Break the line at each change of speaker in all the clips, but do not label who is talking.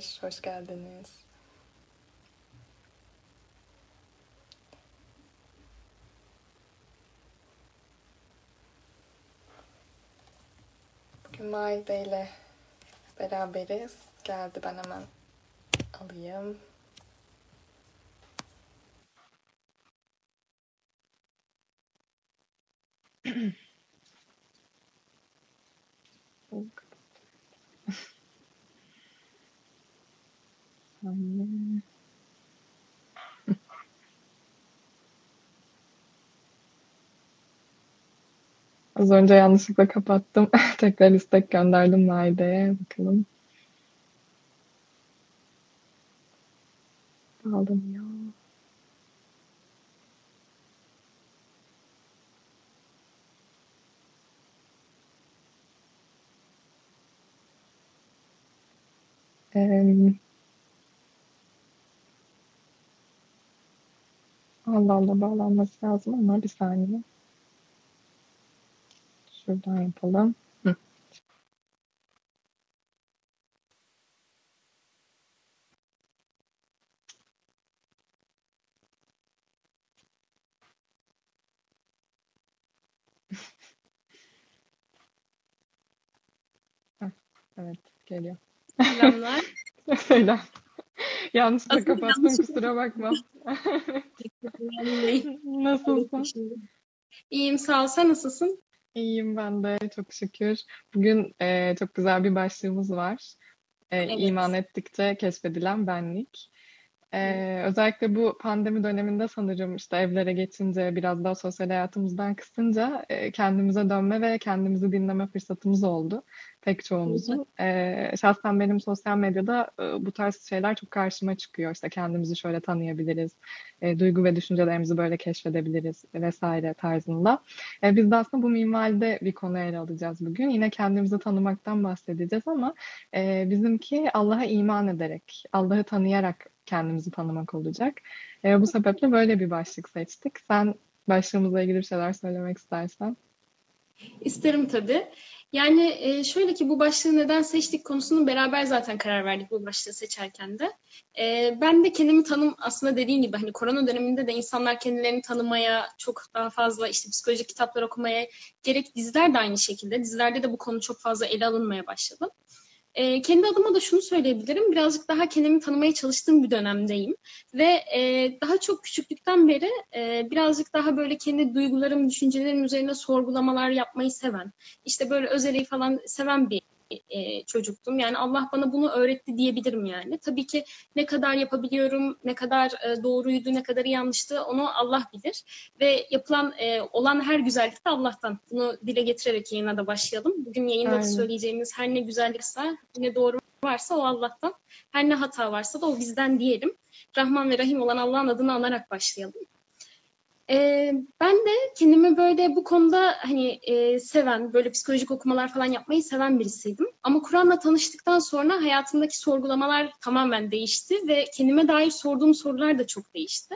merhabalar, hoş geldiniz. Bugün Maide ile beraberiz. Geldi ben hemen alayım.
Anne. Az önce yanlışlıkla kapattım. Tekrar istek gönderdim Naide'ye. Bakalım. Bağlanıyor. Em, Allah Allah bağlanması lazım ama bir saniye. Şuradan yapalım. Hı. Evet, geliyor.
Selamlar.
Selam. Yanlışlıkla kapattım, kusura bakma. Nasılsın?
İyiyim sağ ol. Sen nasılsın?
İyiyim ben de, çok şükür. Bugün e, çok güzel bir başlığımız var. E,
Evet.
iman ettikçe keşfedilen benlik. E, özellikle bu pandemi döneminde sanırım işte evlere geçince, biraz daha sosyal hayatımızdan kısınca e, kendimize dönme ve kendimizi dinleme fırsatımız oldu pek çoğumuzun. E, şahsen benim sosyal medyada e, bu tarz şeyler çok karşıma çıkıyor. İşte kendimizi şöyle tanıyabiliriz, e, duygu ve düşüncelerimizi böyle keşfedebiliriz vesaire tarzında. E, biz de aslında bu minvalde bir konu ele alacağız bugün. Yine kendimizi tanımaktan bahsedeceğiz ama e, bizimki Allah'a iman ederek, Allah'ı tanıyarak kendimizi tanımak olacak. E, bu sebeple böyle bir başlık seçtik. Sen başlığımızla ilgili bir şeyler söylemek istersen.
İsterim tabii. Yani e, şöyle ki bu başlığı neden seçtik konusunu beraber zaten karar verdik bu başlığı seçerken de. E, ben de kendimi tanım aslında dediğin gibi hani korona döneminde de insanlar kendilerini tanımaya çok daha fazla işte psikolojik kitaplar okumaya gerek diziler de aynı şekilde. Dizilerde de bu konu çok fazla ele alınmaya başladı. E, kendi adıma da şunu söyleyebilirim. Birazcık daha kendimi tanımaya çalıştığım bir dönemdeyim. Ve e, daha çok küçüklükten beri e, birazcık daha böyle kendi duygularım, düşüncelerim üzerine sorgulamalar yapmayı seven, işte böyle özeleyi falan seven bir e, çocuktum. Yani Allah bana bunu öğretti diyebilirim yani. Tabii ki ne kadar yapabiliyorum, ne kadar e, doğruydu, ne kadar yanlıştı onu Allah bilir. Ve yapılan, e, olan her güzellik de Allah'tan. Bunu dile getirerek yayına da başlayalım. Bugün yayında da
Aynen.
söyleyeceğimiz her ne güzellikse, ne doğru varsa o Allah'tan. Her ne hata varsa da o bizden diyelim. Rahman ve Rahim olan Allah'ın adını anarak başlayalım. Ee, ben de kendimi böyle bu konuda hani e, seven, böyle psikolojik okumalar falan yapmayı seven birisiydim. Ama Kur'an'la tanıştıktan sonra hayatımdaki sorgulamalar tamamen değişti ve kendime dair sorduğum sorular da çok değişti.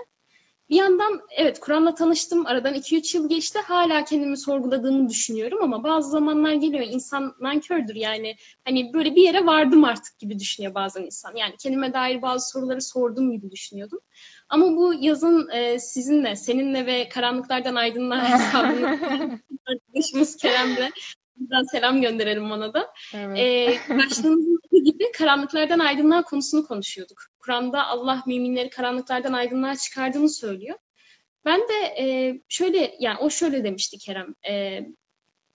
Bir yandan evet Kur'an'la tanıştım, aradan 2-3 yıl geçti. Hala kendimi sorguladığımı düşünüyorum ama bazı zamanlar geliyor insan nankördür yani. Hani böyle bir yere vardım artık gibi düşünüyor bazen insan. Yani kendime dair bazı soruları sorduğum gibi düşünüyordum. Ama bu yazın e, sizinle, seninle ve Karanlıklardan Aydınlığa hesabını arkadaşımız Kerem'le buradan selam gönderelim ona da.
Evet.
E, başlığımızın gibi karanlıklardan aydınlığa konusunu konuşuyorduk. Kur'an'da Allah müminleri karanlıklardan aydınlığa çıkardığını söylüyor. Ben de e, şöyle, yani o şöyle demişti Kerem. E,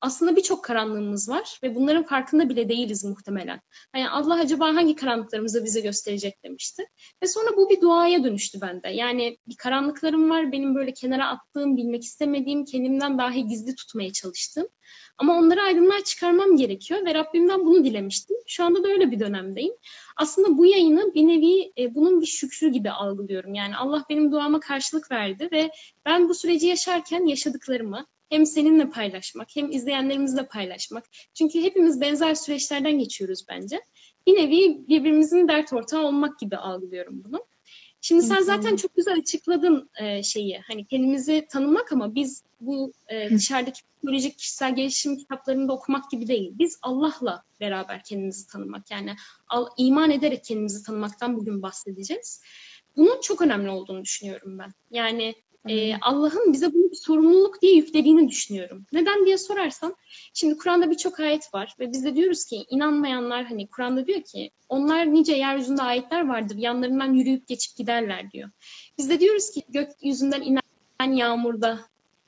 aslında birçok karanlığımız var ve bunların farkında bile değiliz muhtemelen. Yani Allah acaba hangi karanlıklarımızı bize gösterecek demişti. Ve sonra bu bir duaya dönüştü bende. Yani bir karanlıklarım var, benim böyle kenara attığım, bilmek istemediğim, kendimden dahi gizli tutmaya çalıştığım. Ama onları aydınlığa çıkarmam gerekiyor ve Rabbimden bunu dilemiştim. Şu anda da öyle bir dönemdeyim. Aslında bu yayını bir nevi e, bunun bir şükrü gibi algılıyorum. Yani Allah benim duama karşılık verdi ve ben bu süreci yaşarken yaşadıklarımı hem seninle paylaşmak hem izleyenlerimizle paylaşmak. Çünkü hepimiz benzer süreçlerden geçiyoruz bence. Bir nevi birbirimizin dert ortağı olmak gibi algılıyorum bunu. Şimdi sen zaten çok güzel açıkladın e, şeyi. Hani kendimizi tanımak ama biz bu e, dışarıdaki psikolojik kişisel gelişim kitaplarında okumak gibi değil. Biz Allah'la beraber kendimizi tanımak. Yani iman ederek kendimizi tanımaktan bugün bahsedeceğiz. Bunun çok önemli olduğunu düşünüyorum ben. Yani e, Allah'ın bize bunu bir sorumluluk diye yüklediğini düşünüyorum. Neden diye sorarsan, şimdi Kur'an'da birçok ayet var ve biz de diyoruz ki inanmayanlar hani Kur'an'da diyor ki onlar nice yeryüzünde ayetler vardır yanlarından yürüyüp geçip giderler diyor. Biz de diyoruz ki gökyüzünden inen yağmurda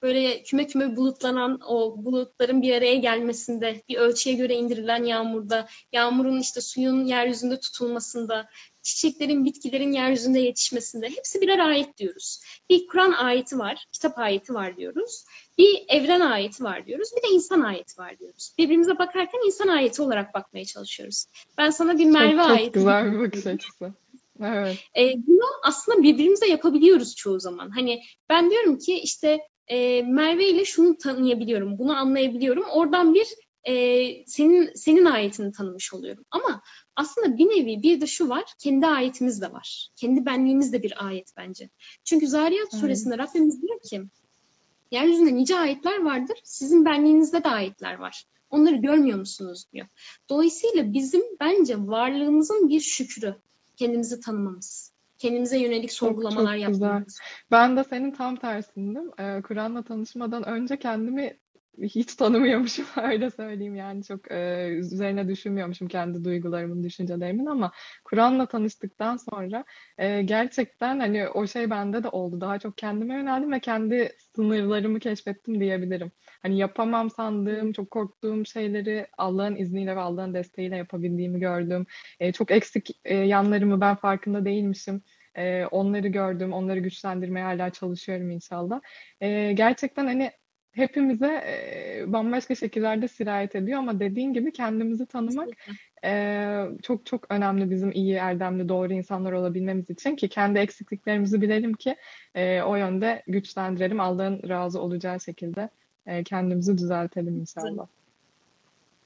böyle küme küme bulutlanan o bulutların bir araya gelmesinde, bir ölçüye göre indirilen yağmurda, yağmurun işte suyun yeryüzünde tutulmasında, çiçeklerin, bitkilerin yeryüzünde yetişmesinde hepsi birer ayet diyoruz. Bir Kur'an ayeti var, kitap ayeti var diyoruz. Bir evren ayeti var diyoruz. Bir de insan ayeti var diyoruz. Birbirimize bakarken insan ayeti olarak bakmaya çalışıyoruz. Ben sana bir Merve
çok, çok
ayeti
güzel bir bakış açısı. Evet.
e, bunu aslında birbirimize yapabiliyoruz çoğu zaman. Hani ben diyorum ki işte e, Merve ile şunu tanıyabiliyorum, bunu anlayabiliyorum. Oradan bir e, senin senin ayetini tanımış oluyorum. Ama aslında bir nevi bir de şu var, kendi ayetimiz de var. Kendi benliğimiz de bir ayet bence. Çünkü Zariyat
Evet.
suresinde Rabbimiz diyor ki, yeryüzünde nice ayetler vardır, sizin benliğinizde de ayetler var. Onları görmüyor musunuz diyor. Dolayısıyla bizim bence varlığımızın bir şükrü kendimizi tanımamız. Kendimize yönelik sorgulamalar
çok güzel.
yapmamız.
Ben de senin tam tersindim. Ee, Kur'an'la tanışmadan önce kendimi hiç tanımıyormuşum öyle söyleyeyim yani çok e, üzerine düşünmüyormuşum kendi duygularımın, düşüncelerimin ama Kur'an'la tanıştıktan sonra e, gerçekten hani o şey bende de oldu. Daha çok kendime yöneldim ve kendi sınırlarımı keşfettim diyebilirim. Hani yapamam sandığım, çok korktuğum şeyleri Allah'ın izniyle ve Allah'ın desteğiyle yapabildiğimi gördüm. E, çok eksik e, yanlarımı ben farkında değilmişim. E, onları gördüm, onları güçlendirmeye hala çalışıyorum inşallah. E, gerçekten hani hepimize e, bambaşka şekillerde sirayet ediyor ama dediğin gibi kendimizi tanımak e, çok çok önemli bizim iyi, erdemli, doğru insanlar olabilmemiz için ki kendi eksikliklerimizi bilelim ki e, o yönde güçlendirelim. Allah'ın razı olacağı şekilde e, kendimizi düzeltelim inşallah.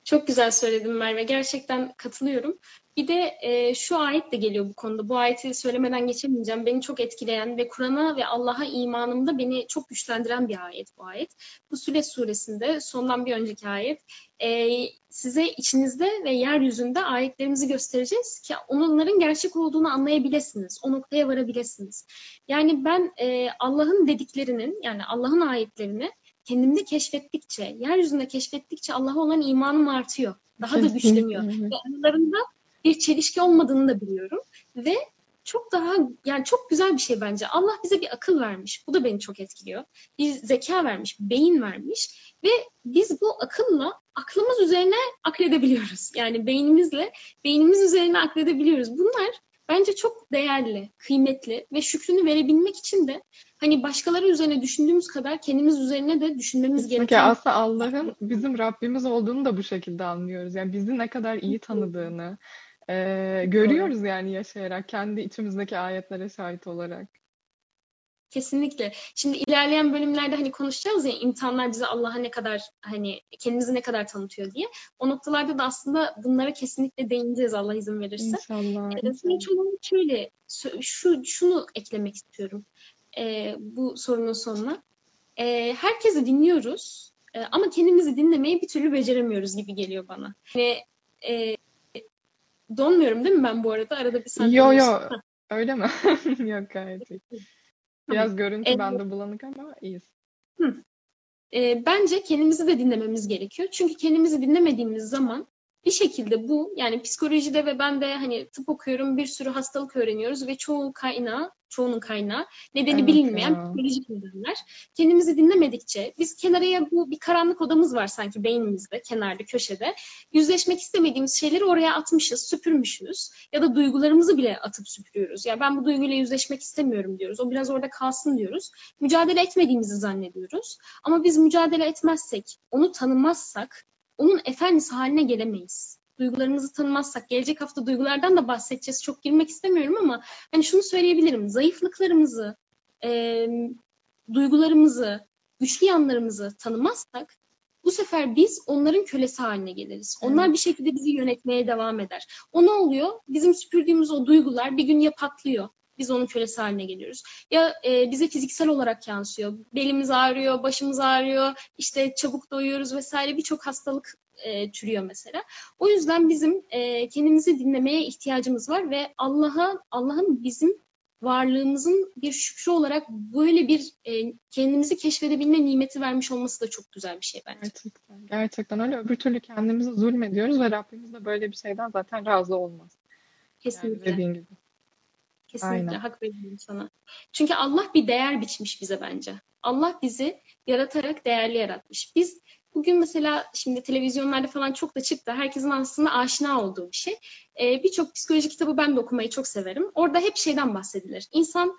Çok güzel söyledin Merve. Gerçekten katılıyorum. Bir de e, şu ayet de geliyor bu konuda. Bu ayeti söylemeden geçemeyeceğim. Beni çok etkileyen ve Kur'an'a ve Allah'a imanımda beni çok güçlendiren bir ayet bu ayet. Bu Sület suresinde sondan bir önceki ayet. E, size içinizde ve yeryüzünde ayetlerimizi göstereceğiz ki onların gerçek olduğunu anlayabilirsiniz. O noktaya varabilirsiniz. Yani ben e, Allah'ın dediklerinin yani Allah'ın ayetlerini kendimde keşfettikçe, yeryüzünde keşfettikçe Allah'a olan imanım artıyor. Daha da güçleniyor. Ve aralarında bir çelişki olmadığını da biliyorum. Ve çok daha yani çok güzel bir şey bence. Allah bize bir akıl vermiş. Bu da beni çok etkiliyor. Bir zeka vermiş, beyin vermiş ve biz bu akılla aklımız üzerine akledebiliyoruz. Yani beynimizle beynimiz üzerine akledebiliyoruz. Bunlar bence çok değerli, kıymetli ve şükrünü verebilmek için de hani başkaları üzerine düşündüğümüz kadar kendimiz üzerine de düşünmemiz
Kesinlikle
gereken
aslında Allah'ın bizim Rabbimiz olduğunu da bu şekilde anlıyoruz. Yani bizi ne kadar iyi tanıdığını e, görüyoruz yani yaşayarak, kendi içimizdeki ayetlere şahit olarak.
Kesinlikle. Şimdi ilerleyen bölümlerde hani konuşacağız ya imtihanlar bize Allah'a ne kadar hani kendimizi ne kadar tanıtıyor diye. O noktalarda da aslında bunlara kesinlikle değineceğiz Allah izin verirse.
İnşallah.
Ee, sonuç olarak şöyle şu şunu eklemek istiyorum ee, bu sorunun sonuna. Ee, herkesi dinliyoruz ee, ama kendimizi dinlemeyi bir türlü beceremiyoruz gibi geliyor bana. Yani e, donmuyorum değil mi ben bu arada? Arada bir sen
Yo yo öyle mi? Yok gayet iyi. Biraz görüntü
Evet.
bende bulanık ama iyiyiz.
E, bence kendimizi de dinlememiz gerekiyor. Çünkü kendimizi dinlemediğimiz zaman bir şekilde bu yani psikolojide ve ben de hani tıp okuyorum bir sürü hastalık öğreniyoruz ve çoğu kaynağı çoğunun kaynağı nedeni
Evet
bilinmeyen
ya.
psikolojik nedenler. Kendimizi dinlemedikçe biz kenaraya bu bir karanlık odamız var sanki beynimizde kenarda köşede. Yüzleşmek istemediğimiz şeyleri oraya atmışız, süpürmüşüz ya da duygularımızı bile atıp süpürüyoruz. Yani ben bu duyguyla yüzleşmek istemiyorum diyoruz. O biraz orada kalsın diyoruz. Mücadele etmediğimizi zannediyoruz. Ama biz mücadele etmezsek, onu tanımazsak onun efendisi haline gelemeyiz. Duygularımızı tanımazsak, gelecek hafta duygulardan da bahsedeceğiz. Çok girmek istemiyorum ama hani şunu söyleyebilirim. Zayıflıklarımızı, e, duygularımızı, güçlü yanlarımızı tanımazsak bu sefer biz onların kölesi haline geliriz. Onlar bir şekilde bizi yönetmeye devam eder. O ne oluyor? Bizim süpürdüğümüz o duygular bir gün ya patlıyor Biz onun kölesi haline geliyoruz. Ya e, bize fiziksel olarak yansıyor. Belimiz ağrıyor, başımız ağrıyor, işte çabuk doyuyoruz vesaire birçok hastalık e, türüyor mesela. O yüzden bizim e, kendimizi dinlemeye ihtiyacımız var ve Allah'a Allah'ın bizim varlığımızın bir şükrü olarak böyle bir e, kendimizi keşfedebilme nimeti vermiş olması da çok güzel bir şey bence.
Gerçekten, gerçekten öyle. Öbür türlü kendimizi zulmediyoruz ve Rabbimiz de böyle bir şeyden zaten razı olmaz.
Kesinlikle.
Yani dediğin gibi.
Kesinlikle
Aynen.
hak veriyorum sana. Çünkü Allah bir değer biçmiş bize bence. Allah bizi yaratarak değerli yaratmış. Biz bugün mesela şimdi televizyonlarda falan çok da çıktı. Herkesin aslında aşina olduğu bir şey. Ee, Birçok psikoloji kitabı ben de okumayı çok severim. Orada hep şeyden bahsedilir. İnsan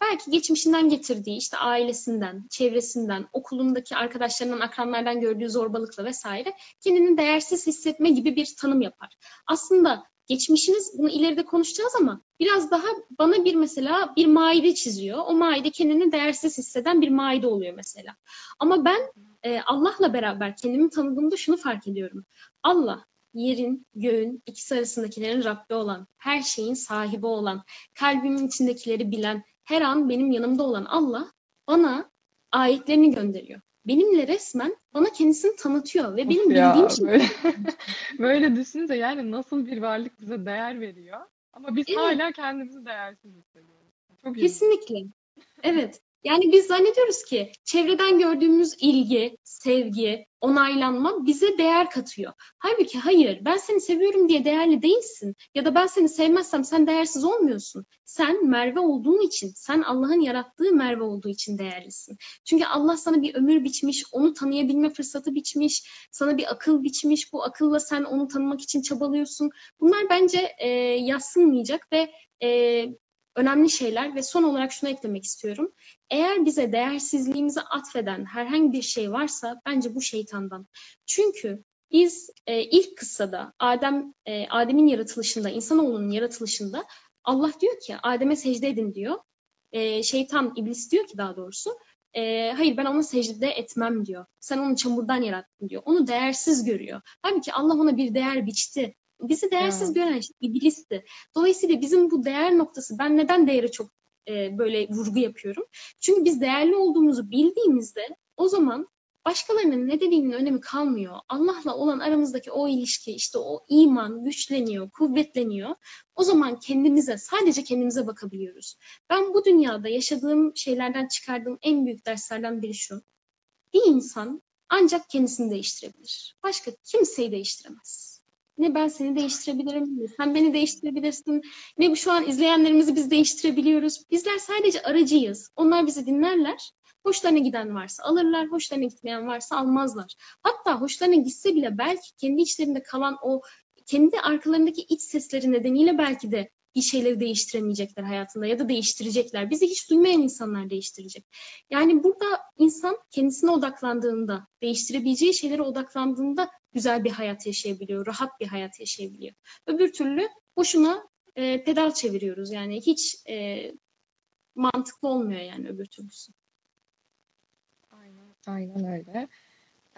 belki geçmişinden getirdiği, işte ailesinden, çevresinden, okulundaki arkadaşlarından, akranlardan gördüğü zorbalıkla vesaire kendini değersiz hissetme gibi bir tanım yapar. Aslında geçmişiniz bunu ileride konuşacağız ama biraz daha bana bir mesela bir maide çiziyor. O maide kendini değersiz hisseden bir maide oluyor mesela. Ama ben e, Allah'la beraber kendimi tanıdığımda şunu fark ediyorum. Allah yerin, göğün, ikisi arasındakilerin Rabbi olan, her şeyin sahibi olan, kalbimin içindekileri bilen, her an benim yanımda olan Allah bana ayetlerini gönderiyor. Benimle resmen bana kendisini tanıtıyor ve benim
ya,
bildiğim şey
böyle, böyle düşününce yani nasıl bir varlık bize değer veriyor. Ama biz
Evet.
hala kendimizi değersiz hissediyoruz. Çok.
Kesinlikle. Evet. Yani biz zannediyoruz ki çevreden gördüğümüz ilgi, sevgi, onaylanma bize değer katıyor. Halbuki hayır, ben seni seviyorum diye değerli değilsin. Ya da ben seni sevmezsem sen değersiz olmuyorsun. Sen Merve olduğun için, sen Allah'ın yarattığı Merve olduğu için değerlisin. Çünkü Allah sana bir ömür biçmiş, onu tanıyabilme fırsatı biçmiş, sana bir akıl biçmiş. Bu akılla sen onu tanımak için çabalıyorsun. Bunlar bence e, yassınmayacak ve e, önemli şeyler ve son olarak şunu eklemek istiyorum. Eğer bize değersizliğimizi atfeden herhangi bir şey varsa bence bu şeytandan. Çünkü biz e, ilk kıssada Adem e, Adem'in yaratılışında, insanoğlunun yaratılışında Allah diyor ki Adem'e secde edin diyor. E, şeytan, iblis diyor ki daha doğrusu e, hayır ben ona secde etmem diyor. Sen onu çamurdan yarattın diyor. Onu değersiz görüyor. Halbuki Allah ona bir değer biçti. Bizi değersiz
Evet.
gören şey iblisti. Dolayısıyla bizim bu değer noktası ben neden değere çok e, böyle vurgu yapıyorum? Çünkü biz değerli olduğumuzu bildiğimizde o zaman başkalarının ne dediğinin önemi kalmıyor. Allah'la olan aramızdaki o ilişki, işte o iman güçleniyor, kuvvetleniyor. O zaman kendimize, sadece kendimize bakabiliyoruz. Ben bu dünyada yaşadığım şeylerden çıkardığım en büyük derslerden biri şu. Bir insan ancak kendisini değiştirebilir. Başka kimseyi değiştiremez. Ne ben seni değiştirebilirim, ne sen beni değiştirebilirsin, ne şu an izleyenlerimizi biz değiştirebiliyoruz. Bizler sadece aracıyız. Onlar bizi dinlerler. Hoşlarına giden varsa alırlar, hoşlarına gitmeyen varsa almazlar. Hatta hoşlarına gitse bile belki kendi içlerinde kalan o kendi arkalarındaki iç sesleri nedeniyle belki de bir şeyleri değiştiremeyecekler hayatında ya da değiştirecekler. Bizi hiç duymayan insanlar değiştirecek. Yani burada insan kendisine odaklandığında, değiştirebileceği şeylere odaklandığında güzel bir hayat yaşayabiliyor, rahat bir hayat yaşayabiliyor. Öbür türlü boşuna e, pedal çeviriyoruz. Yani hiç e, mantıklı olmuyor yani öbür türlüsü.
Aynen, aynen öyle.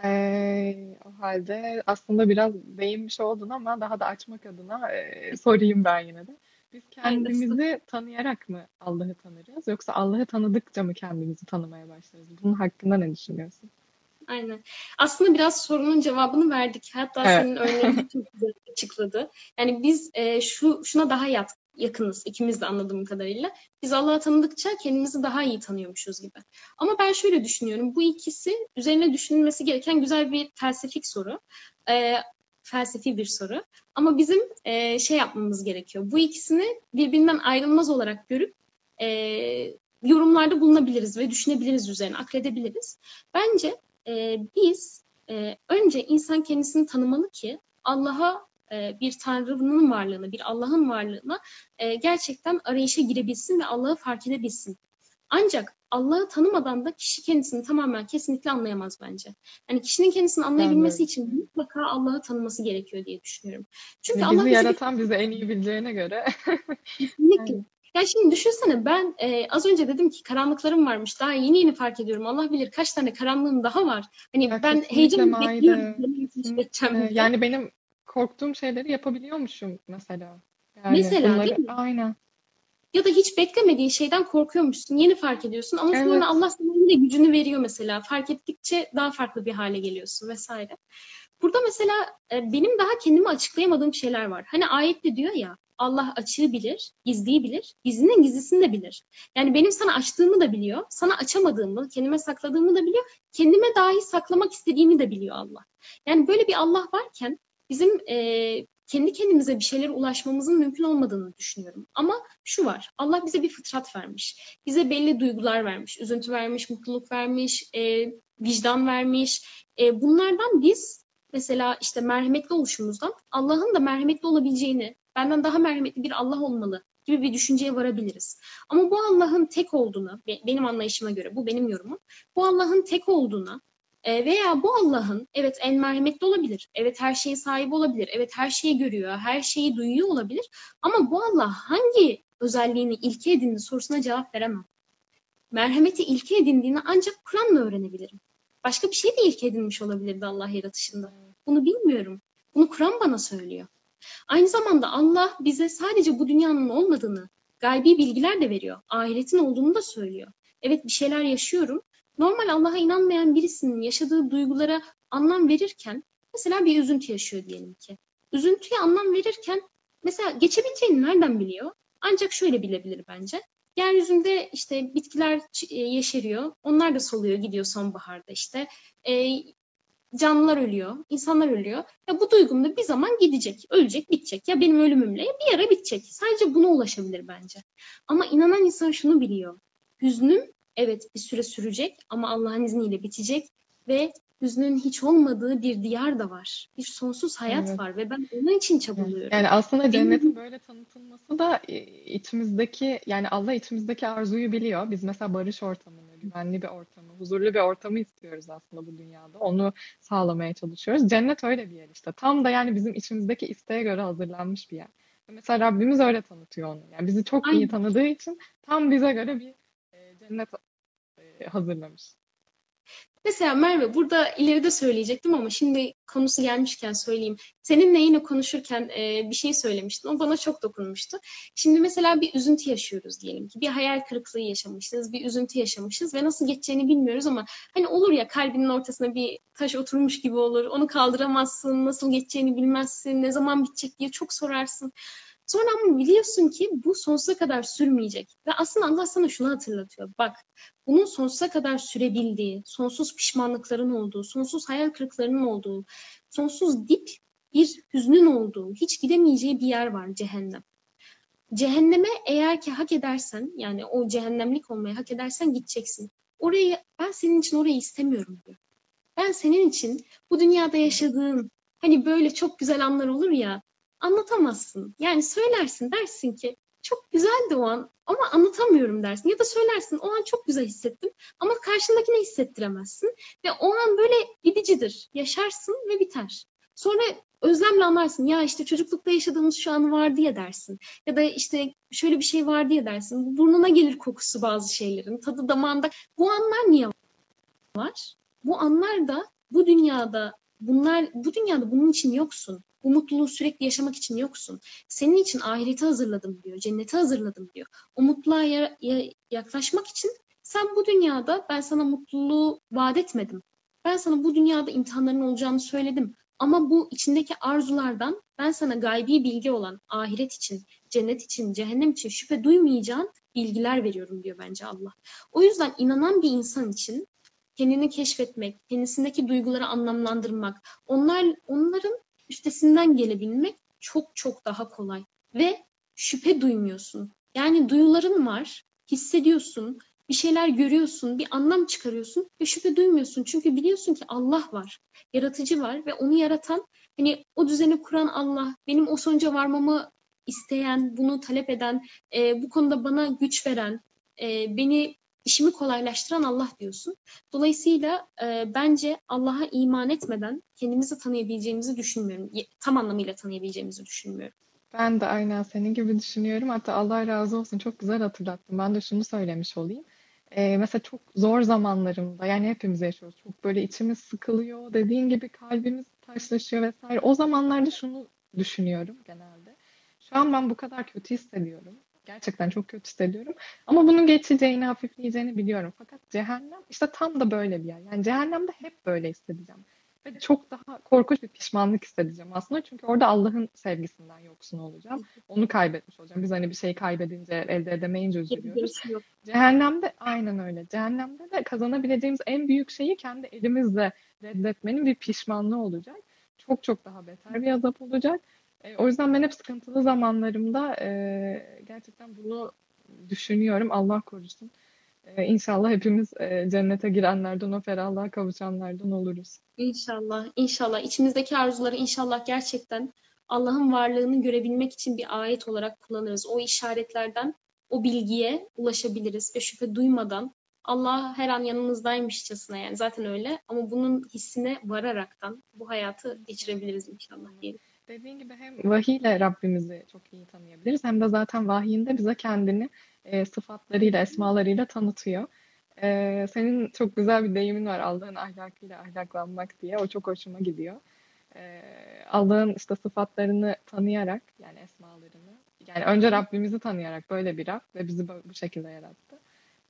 Ee, o halde aslında biraz değinmiş oldun ama daha da açmak adına e, sorayım ben yine de. Biz kendimizi tanıyarak mı Allah'ı tanırız yoksa Allah'ı tanıdıkça mı kendimizi tanımaya başlarız? Bunun hakkında ne düşünüyorsun?
Aynen. Aslında biraz sorunun cevabını verdik. Hatta
Evet.
senin örneğin çok güzel açıkladı. Yani biz e, şu şuna daha yat, yakınız ikimiz de anladığım kadarıyla. Biz Allah'ı tanıdıkça kendimizi daha iyi tanıyormuşuz gibi. Ama ben şöyle düşünüyorum. Bu ikisi üzerine düşünülmesi gereken güzel bir felsefik soru. E, felsefi bir soru. Ama bizim e, şey yapmamız gerekiyor. Bu ikisini birbirinden ayrılmaz olarak görüp e, yorumlarda bulunabiliriz ve düşünebiliriz üzerine, akredebiliriz. Bence e, biz e, önce insan kendisini tanımalı ki Allah'a e, bir Tanrı'nın varlığını, bir Allah'ın varlığına e, gerçekten arayışa girebilsin ve Allah'ı fark edebilsin. Ancak Allah'ı tanımadan da kişi kendisini tamamen kesinlikle anlayamaz bence. Yani kişinin kendisini anlayabilmesi
öyle
için mutlaka Allah'ı tanıması gerekiyor diye düşünüyorum. Çünkü Allah
bizi yaratan bizi en iyi bileceğine göre
Kesinlikle.
Aynen.
Ya şimdi düşünsene ben e, az önce dedim ki karanlıklarım varmış. Daha yeni yeni fark ediyorum. Allah bilir kaç tane karanlığım daha var. Hani
Ya
ben heyecanla
Maide,
bekliyorum. Diye.
Yani benim korktuğum şeyleri yapabiliyormuşum mesela. Yani
Mesela
bunları
değil mi?
aynen.
Ya da hiç beklemediğin şeyden korkuyormuşsun. Yeni fark ediyorsun ama
Evet.
sonra Allah sana yine gücünü veriyor mesela. Fark ettikçe daha farklı bir hale geliyorsun vesaire. Burada mesela e, benim daha kendime açıklayamadığım şeyler var. Hani ayette diyor ya Allah açığı bilir, gizliyi bilir, gizlinin gizlisini de bilir. Yani benim sana açtığımı da biliyor, sana açamadığımı, kendime sakladığımı da biliyor, kendime dahi saklamak istediğimi de biliyor Allah. Yani böyle bir Allah varken bizim e, kendi kendimize bir şeylere ulaşmamızın mümkün olmadığını düşünüyorum. Ama şu var, Allah bize bir fıtrat vermiş. Bize belli duygular vermiş. Üzüntü vermiş, mutluluk vermiş, e, vicdan vermiş. E, bunlardan biz mesela işte merhametli oluşumuzdan Allah'ın da merhametli olabileceğini, benden daha merhametli bir Allah olmalı gibi bir düşünceye varabiliriz. Ama bu Allah'ın tek olduğuna, be- benim anlayışıma göre, bu benim yorumum, bu Allah'ın tek olduğuna e, veya bu Allah'ın evet en merhametli olabilir, evet her şeye sahip olabilir, evet her şeyi görüyor, her şeyi duyuyor olabilir ama bu Allah hangi özelliğini ilke edindi sorusuna cevap veremem. Merhameti ilke edindiğini ancak Kur'an'la öğrenebilirim. Başka bir şey de ilke edinmiş olabilirdi Allah yaratışında. Bunu bilmiyorum. Bunu Kur'an bana söylüyor. Aynı zamanda Allah bize sadece bu dünyanın olmadığını, gaybi bilgiler de veriyor. Ahiretin olduğunu da söylüyor. Evet bir şeyler yaşıyorum. Normal Allah'a inanmayan birisinin yaşadığı duygulara anlam verirken, mesela bir üzüntü yaşıyor diyelim ki. Üzüntüye anlam verirken, mesela geçebileceğini nereden biliyor? Ancak şöyle bilebilir bence. Yeryüzünde işte bitkiler e, yeşeriyor. Onlar da soluyor gidiyor sonbaharda işte. E, canlılar ölüyor, insanlar ölüyor. Ya bu duygum da bir zaman gidecek, ölecek, bitecek. Ya benim ölümümle bir ara bitecek. Sadece buna ulaşabilir bence. Ama inanan insan şunu biliyor. Hüznüm evet bir süre sürecek ama Allah'ın izniyle bitecek ve hüznün hiç olmadığı bir diyar da var. Bir sonsuz hayat
Evet.
var ve ben onun için çabalıyorum.
Yani aslında cennetin böyle tanıtılması da e, içimizdeki yani Allah içimizdeki arzuyu biliyor. Biz mesela barış ortamını, güvenli bir ortamı, huzurlu bir ortamı istiyoruz aslında bu dünyada. Onu sağlamaya çalışıyoruz. Cennet öyle bir yer işte. Tam da yani bizim içimizdeki isteğe göre hazırlanmış bir yer. Mesela Rabbimiz öyle tanıtıyor onu. Yani bizi çok iyi
Aynen.
tanıdığı için tam bize göre bir e, cennet e, hazırlamış.
Mesela Merve burada ileride söyleyecektim ama şimdi konusu gelmişken söyleyeyim. Seninle yine konuşurken e, bir şey söylemiştin. O bana çok dokunmuştu. Şimdi mesela bir üzüntü yaşıyoruz diyelim ki. Bir hayal kırıklığı yaşamışız, bir üzüntü yaşamışız ve nasıl geçeceğini bilmiyoruz ama hani olur ya kalbinin ortasına bir taş oturmuş gibi olur. Onu kaldıramazsın, nasıl geçeceğini bilmezsin, ne zaman bitecek diye çok sorarsın. Sonra ama biliyorsun ki bu sonsuza kadar sürmeyecek. Ve aslında Allah sana şunu hatırlatıyor. Bak bunun sonsuza kadar sürebildiği, sonsuz pişmanlıkların olduğu, sonsuz hayal kırıklarının olduğu, sonsuz dip bir hüznün olduğu, hiç gidemeyeceği bir yer var cehennem. Cehenneme eğer ki hak edersen, yani o cehennemlik olmayı hak edersen gideceksin. Orayı, ben senin için orayı istemiyorum diyor. Ben senin için bu dünyada yaşadığın, hani böyle çok güzel anlar olur ya, anlatamazsın. Yani söylersin, dersin ki çok güzeldi o an ama anlatamıyorum dersin. Ya da söylersin o an çok güzel hissettim ama karşındakine hissettiremezsin. Ve o an böyle gidicidir. Yaşarsın ve biter. Sonra özlemle anlarsın. Ya işte çocuklukta yaşadığımız şu an vardı ya dersin. Ya da işte şöyle bir şey vardı ya dersin. Burnuna gelir kokusu bazı şeylerin. Tadı damağında. Bu anlar niye var? Bu anlar da bu dünyada bunlar bu dünyada bunun için yoksun. Bu mutluluğu sürekli yaşamak için yoksun. Senin için ahireti hazırladım diyor. Cenneti hazırladım diyor. O mutluluğa ya- ya- yaklaşmak için sen bu dünyada ben sana mutluluğu vaat etmedim. Ben sana bu dünyada imtihanların olacağını söyledim. Ama bu içindeki arzulardan ben sana gaybi bilgi olan ahiret için, cennet için, cehennem için şüphe duymayacağın bilgiler veriyorum diyor bence Allah. O yüzden inanan bir insan için kendini keşfetmek, kendisindeki duyguları anlamlandırmak, onlar onların üstesinden gelebilmek çok çok daha kolay ve şüphe duymuyorsun. Yani duyuların var, hissediyorsun, bir şeyler görüyorsun, bir anlam çıkarıyorsun ve şüphe duymuyorsun. Çünkü biliyorsun ki Allah var, yaratıcı var ve onu yaratan, hani o düzeni kuran Allah, benim o sonuca varmamı isteyen, bunu talep eden, e, bu konuda bana güç veren, e, beni işimi kolaylaştıran Allah diyorsun. Dolayısıyla e, bence Allah'a iman etmeden kendimizi tanıyabileceğimizi düşünmüyorum. Tam anlamıyla tanıyabileceğimizi düşünmüyorum.
Ben de aynen senin gibi düşünüyorum. Hatta Allah razı olsun çok güzel hatırlattın. Ben de şunu söylemiş olayım. Ee, mesela çok zor zamanlarımda yani hepimiz yaşıyoruz. Çok böyle içimiz sıkılıyor. Dediğin gibi kalbimiz taşlaşıyor vesaire. O zamanlarda şunu düşünüyorum genelde. Şu an ben bu kadar kötü hissediyorum. Gerçekten çok kötü hissediyorum. Ama bunun geçeceğini, hafifleyeceğini biliyorum. Fakat cehennem işte tam da böyle bir yer. Yani cehennemde hep böyle hissedeceğim. Ve çok daha korkunç bir pişmanlık hissedeceğim aslında. Çünkü orada Allah'ın sevgisinden yoksun olacağım. Onu kaybetmiş olacağım. Biz hani bir şeyi kaybedince, elde edemeyince üzülüyoruz.
Yok.
Cehennemde aynen öyle. Cehennemde de kazanabileceğimiz en büyük şeyi kendi elimizle reddetmenin bir pişmanlığı olacak. Çok çok daha beter bir azap olacak. E, o yüzden ben hep sıkıntılı zamanlarımda e, gerçekten bunu düşünüyorum. Allah korusun. E, inşallah hepimiz e, cennete girenlerden, o ferahlığa kavuşanlardan oluruz.
İnşallah, inşallah. İçimizdeki arzuları inşallah gerçekten Allah'ın varlığını görebilmek için bir ayet olarak kullanırız. O işaretlerden o bilgiye ulaşabiliriz ve şüphe duymadan Allah her an yanımızdaymışçasına yani zaten öyle ama bunun hissine vararaktan bu hayatı geçirebiliriz inşallah diyelim.
Dediğin gibi hem vahiyle Rabbimizi çok iyi tanıyabiliriz hem de zaten vahiyinde bize kendini e, sıfatlarıyla, esmalarıyla tanıtıyor. E, senin çok güzel bir deyimin var Allah'ın ahlakıyla ahlaklanmak diye. O çok hoşuma gidiyor. E, Allah'ın işte sıfatlarını tanıyarak yani esmalarını yani önce Rabbimizi tanıyarak böyle bir Rab ve bizi bu şekilde yarattı.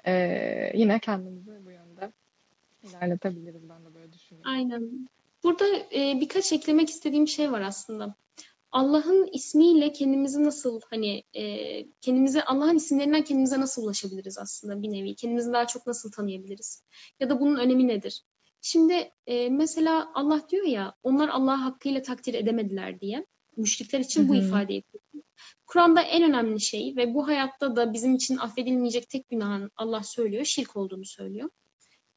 E, yine kendimizi bu yönde ilerletebiliriz ben de böyle düşünüyorum.
Aynen. Burada e, birkaç eklemek istediğim şey var aslında. Allah'ın ismiyle kendimizi nasıl hani e, kendimize Allah'ın isimlerinden kendimize nasıl ulaşabiliriz aslında bir nevi? Kendimizi daha çok nasıl tanıyabiliriz? Ya da bunun önemi nedir? Şimdi e, mesela Allah diyor ya onlar Allah'ı hakkıyla takdir edemediler diye. Müşrikler için bu
Hı hı.
ifade yapıyor. Kur'an'da en önemli şey ve bu hayatta da bizim için affedilmeyecek tek günahın Allah söylüyor, şirk olduğunu söylüyor.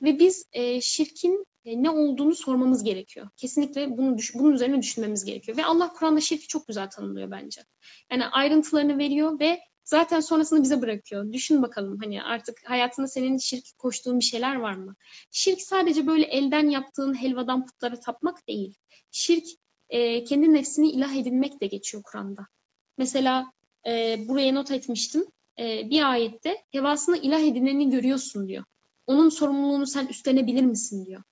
Ve biz e, şirkin e, ne olduğunu sormamız gerekiyor. Kesinlikle bunu düş- bunun üzerine düşünmemiz gerekiyor. Ve Allah Kur'an'da şirki çok güzel tanımlıyor bence. Yani ayrıntılarını veriyor ve zaten sonrasını bize bırakıyor. Düşün bakalım hani artık hayatında senin şirk koştuğun bir şeyler var mı? Şirk sadece böyle elden yaptığın helvadan putlara tapmak değil. Şirk e, kendi nefsini ilah edinmek de geçiyor Kur'an'da. Mesela e, buraya not etmiştim. E, bir ayette hevasını ilah edineni görüyorsun diyor. Onun sorumluluğunu sen üstlenebilir misin diyor.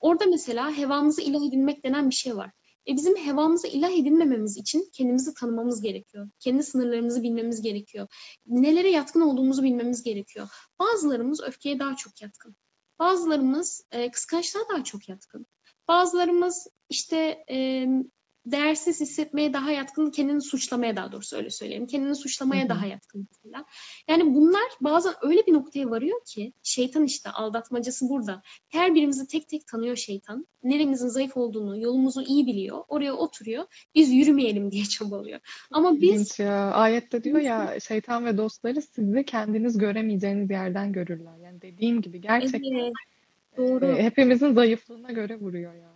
Orada mesela hevamızı ilah edinmek denen bir şey var. E bizim hevamızı ilah edinmememiz için kendimizi tanımamız gerekiyor. Kendi sınırlarımızı bilmemiz gerekiyor. Nelere yatkın olduğumuzu bilmemiz gerekiyor. Bazılarımız öfkeye daha çok yatkın. Bazılarımız e, kıskançlığa daha çok yatkın. Bazılarımız işte e, değersiz hissetmeye daha yatkın, kendini suçlamaya daha doğrusu öyle söyleyeyim. Kendini suçlamaya daha yatkın mesela. Yani bunlar bazen öyle bir noktaya varıyor ki şeytan işte aldatmacası burada. Her birimizi tek tek tanıyor şeytan. Neremizin zayıf olduğunu, yolumuzu iyi biliyor. Oraya oturuyor. Biz yürümeyelim diye çabalıyor. Ama biz
ya. Ayette diyor ya şeytan ve dostları sizi kendiniz göremeyeceğiniz yerden görürler. Yani dediğim gibi gerçekten
Evet, doğru.
e, hepimizin zayıflığına göre vuruyor ya.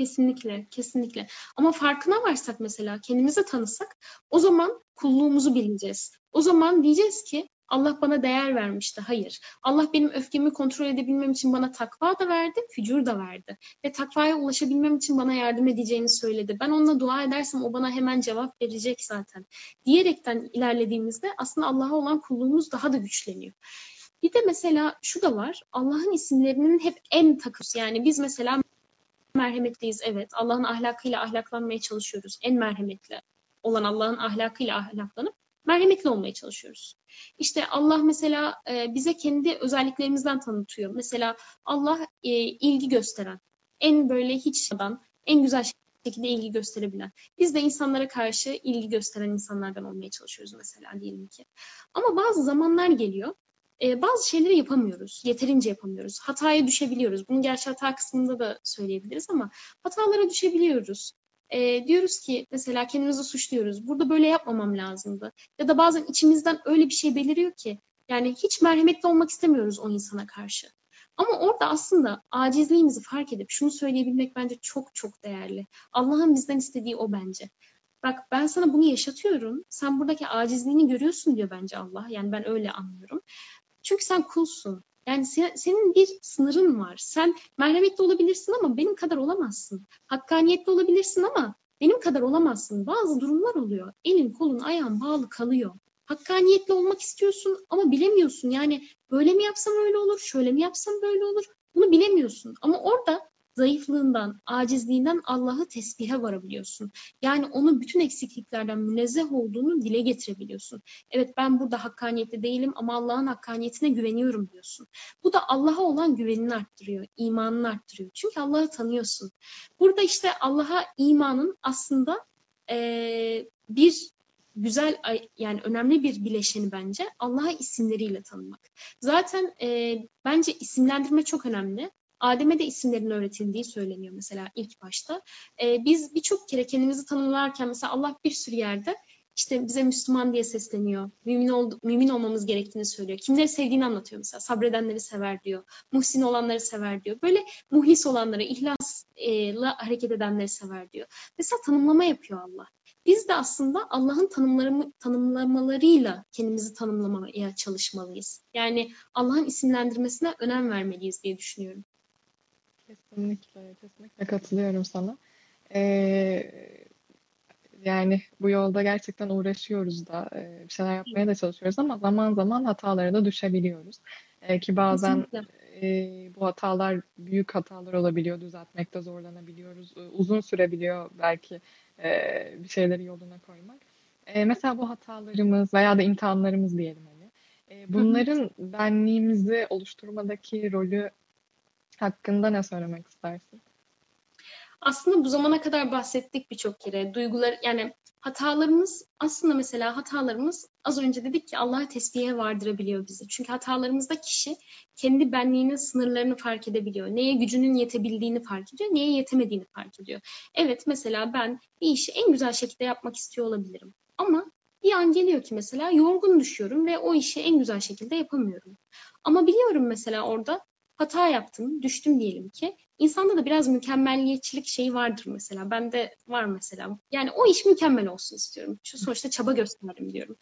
Kesinlikle, kesinlikle. Ama farkına varsak mesela, kendimizi tanısak, o zaman kulluğumuzu bileceğiz. O zaman diyeceğiz ki Allah bana değer vermişti. Hayır. Allah benim öfkemi kontrol edebilmem için bana takva da verdi, fücur da verdi. Ve takvaya ulaşabilmem için bana yardım edeceğini söyledi. Ben onunla dua edersem o bana hemen cevap verecek zaten. Diyerekten ilerlediğimizde aslında Allah'a olan kulluğumuz daha da güçleniyor. Bir de mesela şu da var. Allah'ın isimlerinin hep en takısı. Yani biz mesela merhametliyiz evet. Allah'ın ahlakıyla ahlaklanmaya çalışıyoruz. En merhametli olan Allah'ın ahlakıyla ahlaklanıp merhametli olmaya çalışıyoruz. İşte Allah mesela e, bize kendi özelliklerimizden tanıtıyor. Mesela Allah e, ilgi gösteren, en böyle hiç en güzel şekilde ilgi gösterebilen. Biz de insanlara karşı ilgi gösteren insanlardan olmaya çalışıyoruz mesela diyelim ki. Ama bazı zamanlar geliyor. E, bazı şeyleri yapamıyoruz. Yeterince yapamıyoruz. Hataya düşebiliyoruz. Bunu gerçi hata kısmında da söyleyebiliriz ama hatalara düşebiliyoruz. E, diyoruz ki mesela kendimizi suçluyoruz. Burada böyle yapmamam lazımdı. Ya da bazen içimizden öyle bir şey beliriyor ki yani hiç merhametli olmak istemiyoruz o insana karşı. Ama orada aslında acizliğimizi fark edip şunu söyleyebilmek bence çok çok değerli. Allah'ın bizden istediği o bence. Bak ben sana bunu yaşatıyorum. Sen buradaki acizliğini görüyorsun diyor bence Allah. Yani ben öyle anlıyorum. Çünkü sen kulsun. Yani se- senin bir sınırın var. Sen merhametli olabilirsin ama benim kadar olamazsın. Hakkaniyetli olabilirsin ama benim kadar olamazsın. Bazı durumlar oluyor. Elin, kolun, ayağın bağlı kalıyor. Hakkaniyetli olmak istiyorsun ama bilemiyorsun. Yani böyle mi yapsam öyle olur, şöyle mi yapsam böyle olur. Bunu bilemiyorsun. Ama orada zayıflığından, acizliğinden Allah'ı tesbihe varabiliyorsun. Yani onun bütün eksikliklerden münezzeh olduğunu dile getirebiliyorsun. Evet ben burada hakkaniyette değilim ama Allah'ın hakkaniyetine güveniyorum diyorsun. Bu da Allah'a olan güvenini arttırıyor, imanını arttırıyor. Çünkü Allah'ı tanıyorsun. Burada işte Allah'a imanın aslında eee, bir güzel yani önemli bir bileşeni bence Allah'a isimleriyle tanımak. Zaten e, bence isimlendirme çok önemli. Adem'e de isimlerin öğretildiği söyleniyor mesela ilk başta. E, biz birçok kere kendimizi tanımlarken mesela Allah bir sürü yerde işte bize Müslüman diye sesleniyor. Mümin, ol, mümin olmamız gerektiğini söylüyor. Kimleri sevdiğini anlatıyor mesela. Sabredenleri sever diyor. Muhsin olanları sever diyor. Böyle muhis olanları, ihlasla hareket edenleri sever diyor. Mesela tanımlama yapıyor Allah. Biz de aslında Allah'ın tanımlamalarıyla kendimizi tanımlamaya çalışmalıyız. Yani Allah'ın isimlendirmesine önem vermeliyiz diye düşünüyorum.
Kesinlikle, kesinlikle katılıyorum sana. Ee, yani bu yolda gerçekten uğraşıyoruz da e, bir şeyler yapmaya da çalışıyoruz ama zaman zaman hatalara da düşebiliyoruz. E, ki bazen e, bu hatalar büyük hatalar olabiliyor, düzeltmekte zorlanabiliyoruz. E, uzun sürebiliyor belki e, bir şeyleri yoluna koymak. E, mesela bu hatalarımız veya da imtihanlarımız diyelim hani. E, bunların benliğimizi oluşturmadaki rolü hakkında ne söylemek istersin?
Aslında bu zamana kadar bahsettik birçok kere. Duygular yani hatalarımız aslında mesela hatalarımız az önce dedik ki Allah'a tesbihe vardırabiliyor bizi. Çünkü hatalarımızda kişi kendi benliğinin sınırlarını fark edebiliyor. Neye gücünün yetebildiğini fark ediyor, neye yetemediğini fark ediyor. Evet mesela ben bir işi en güzel şekilde yapmak istiyor olabilirim. Ama bir an geliyor ki mesela yorgun düşüyorum ve o işi en güzel şekilde yapamıyorum. Ama biliyorum mesela orada hata yaptım, düştüm diyelim ki. İnsanda da biraz mükemmelliyetçilik şeyi vardır mesela. Bende var mesela. Yani o iş mükemmel olsun istiyorum. Şu sonuçta çaba gösterdim diyorum.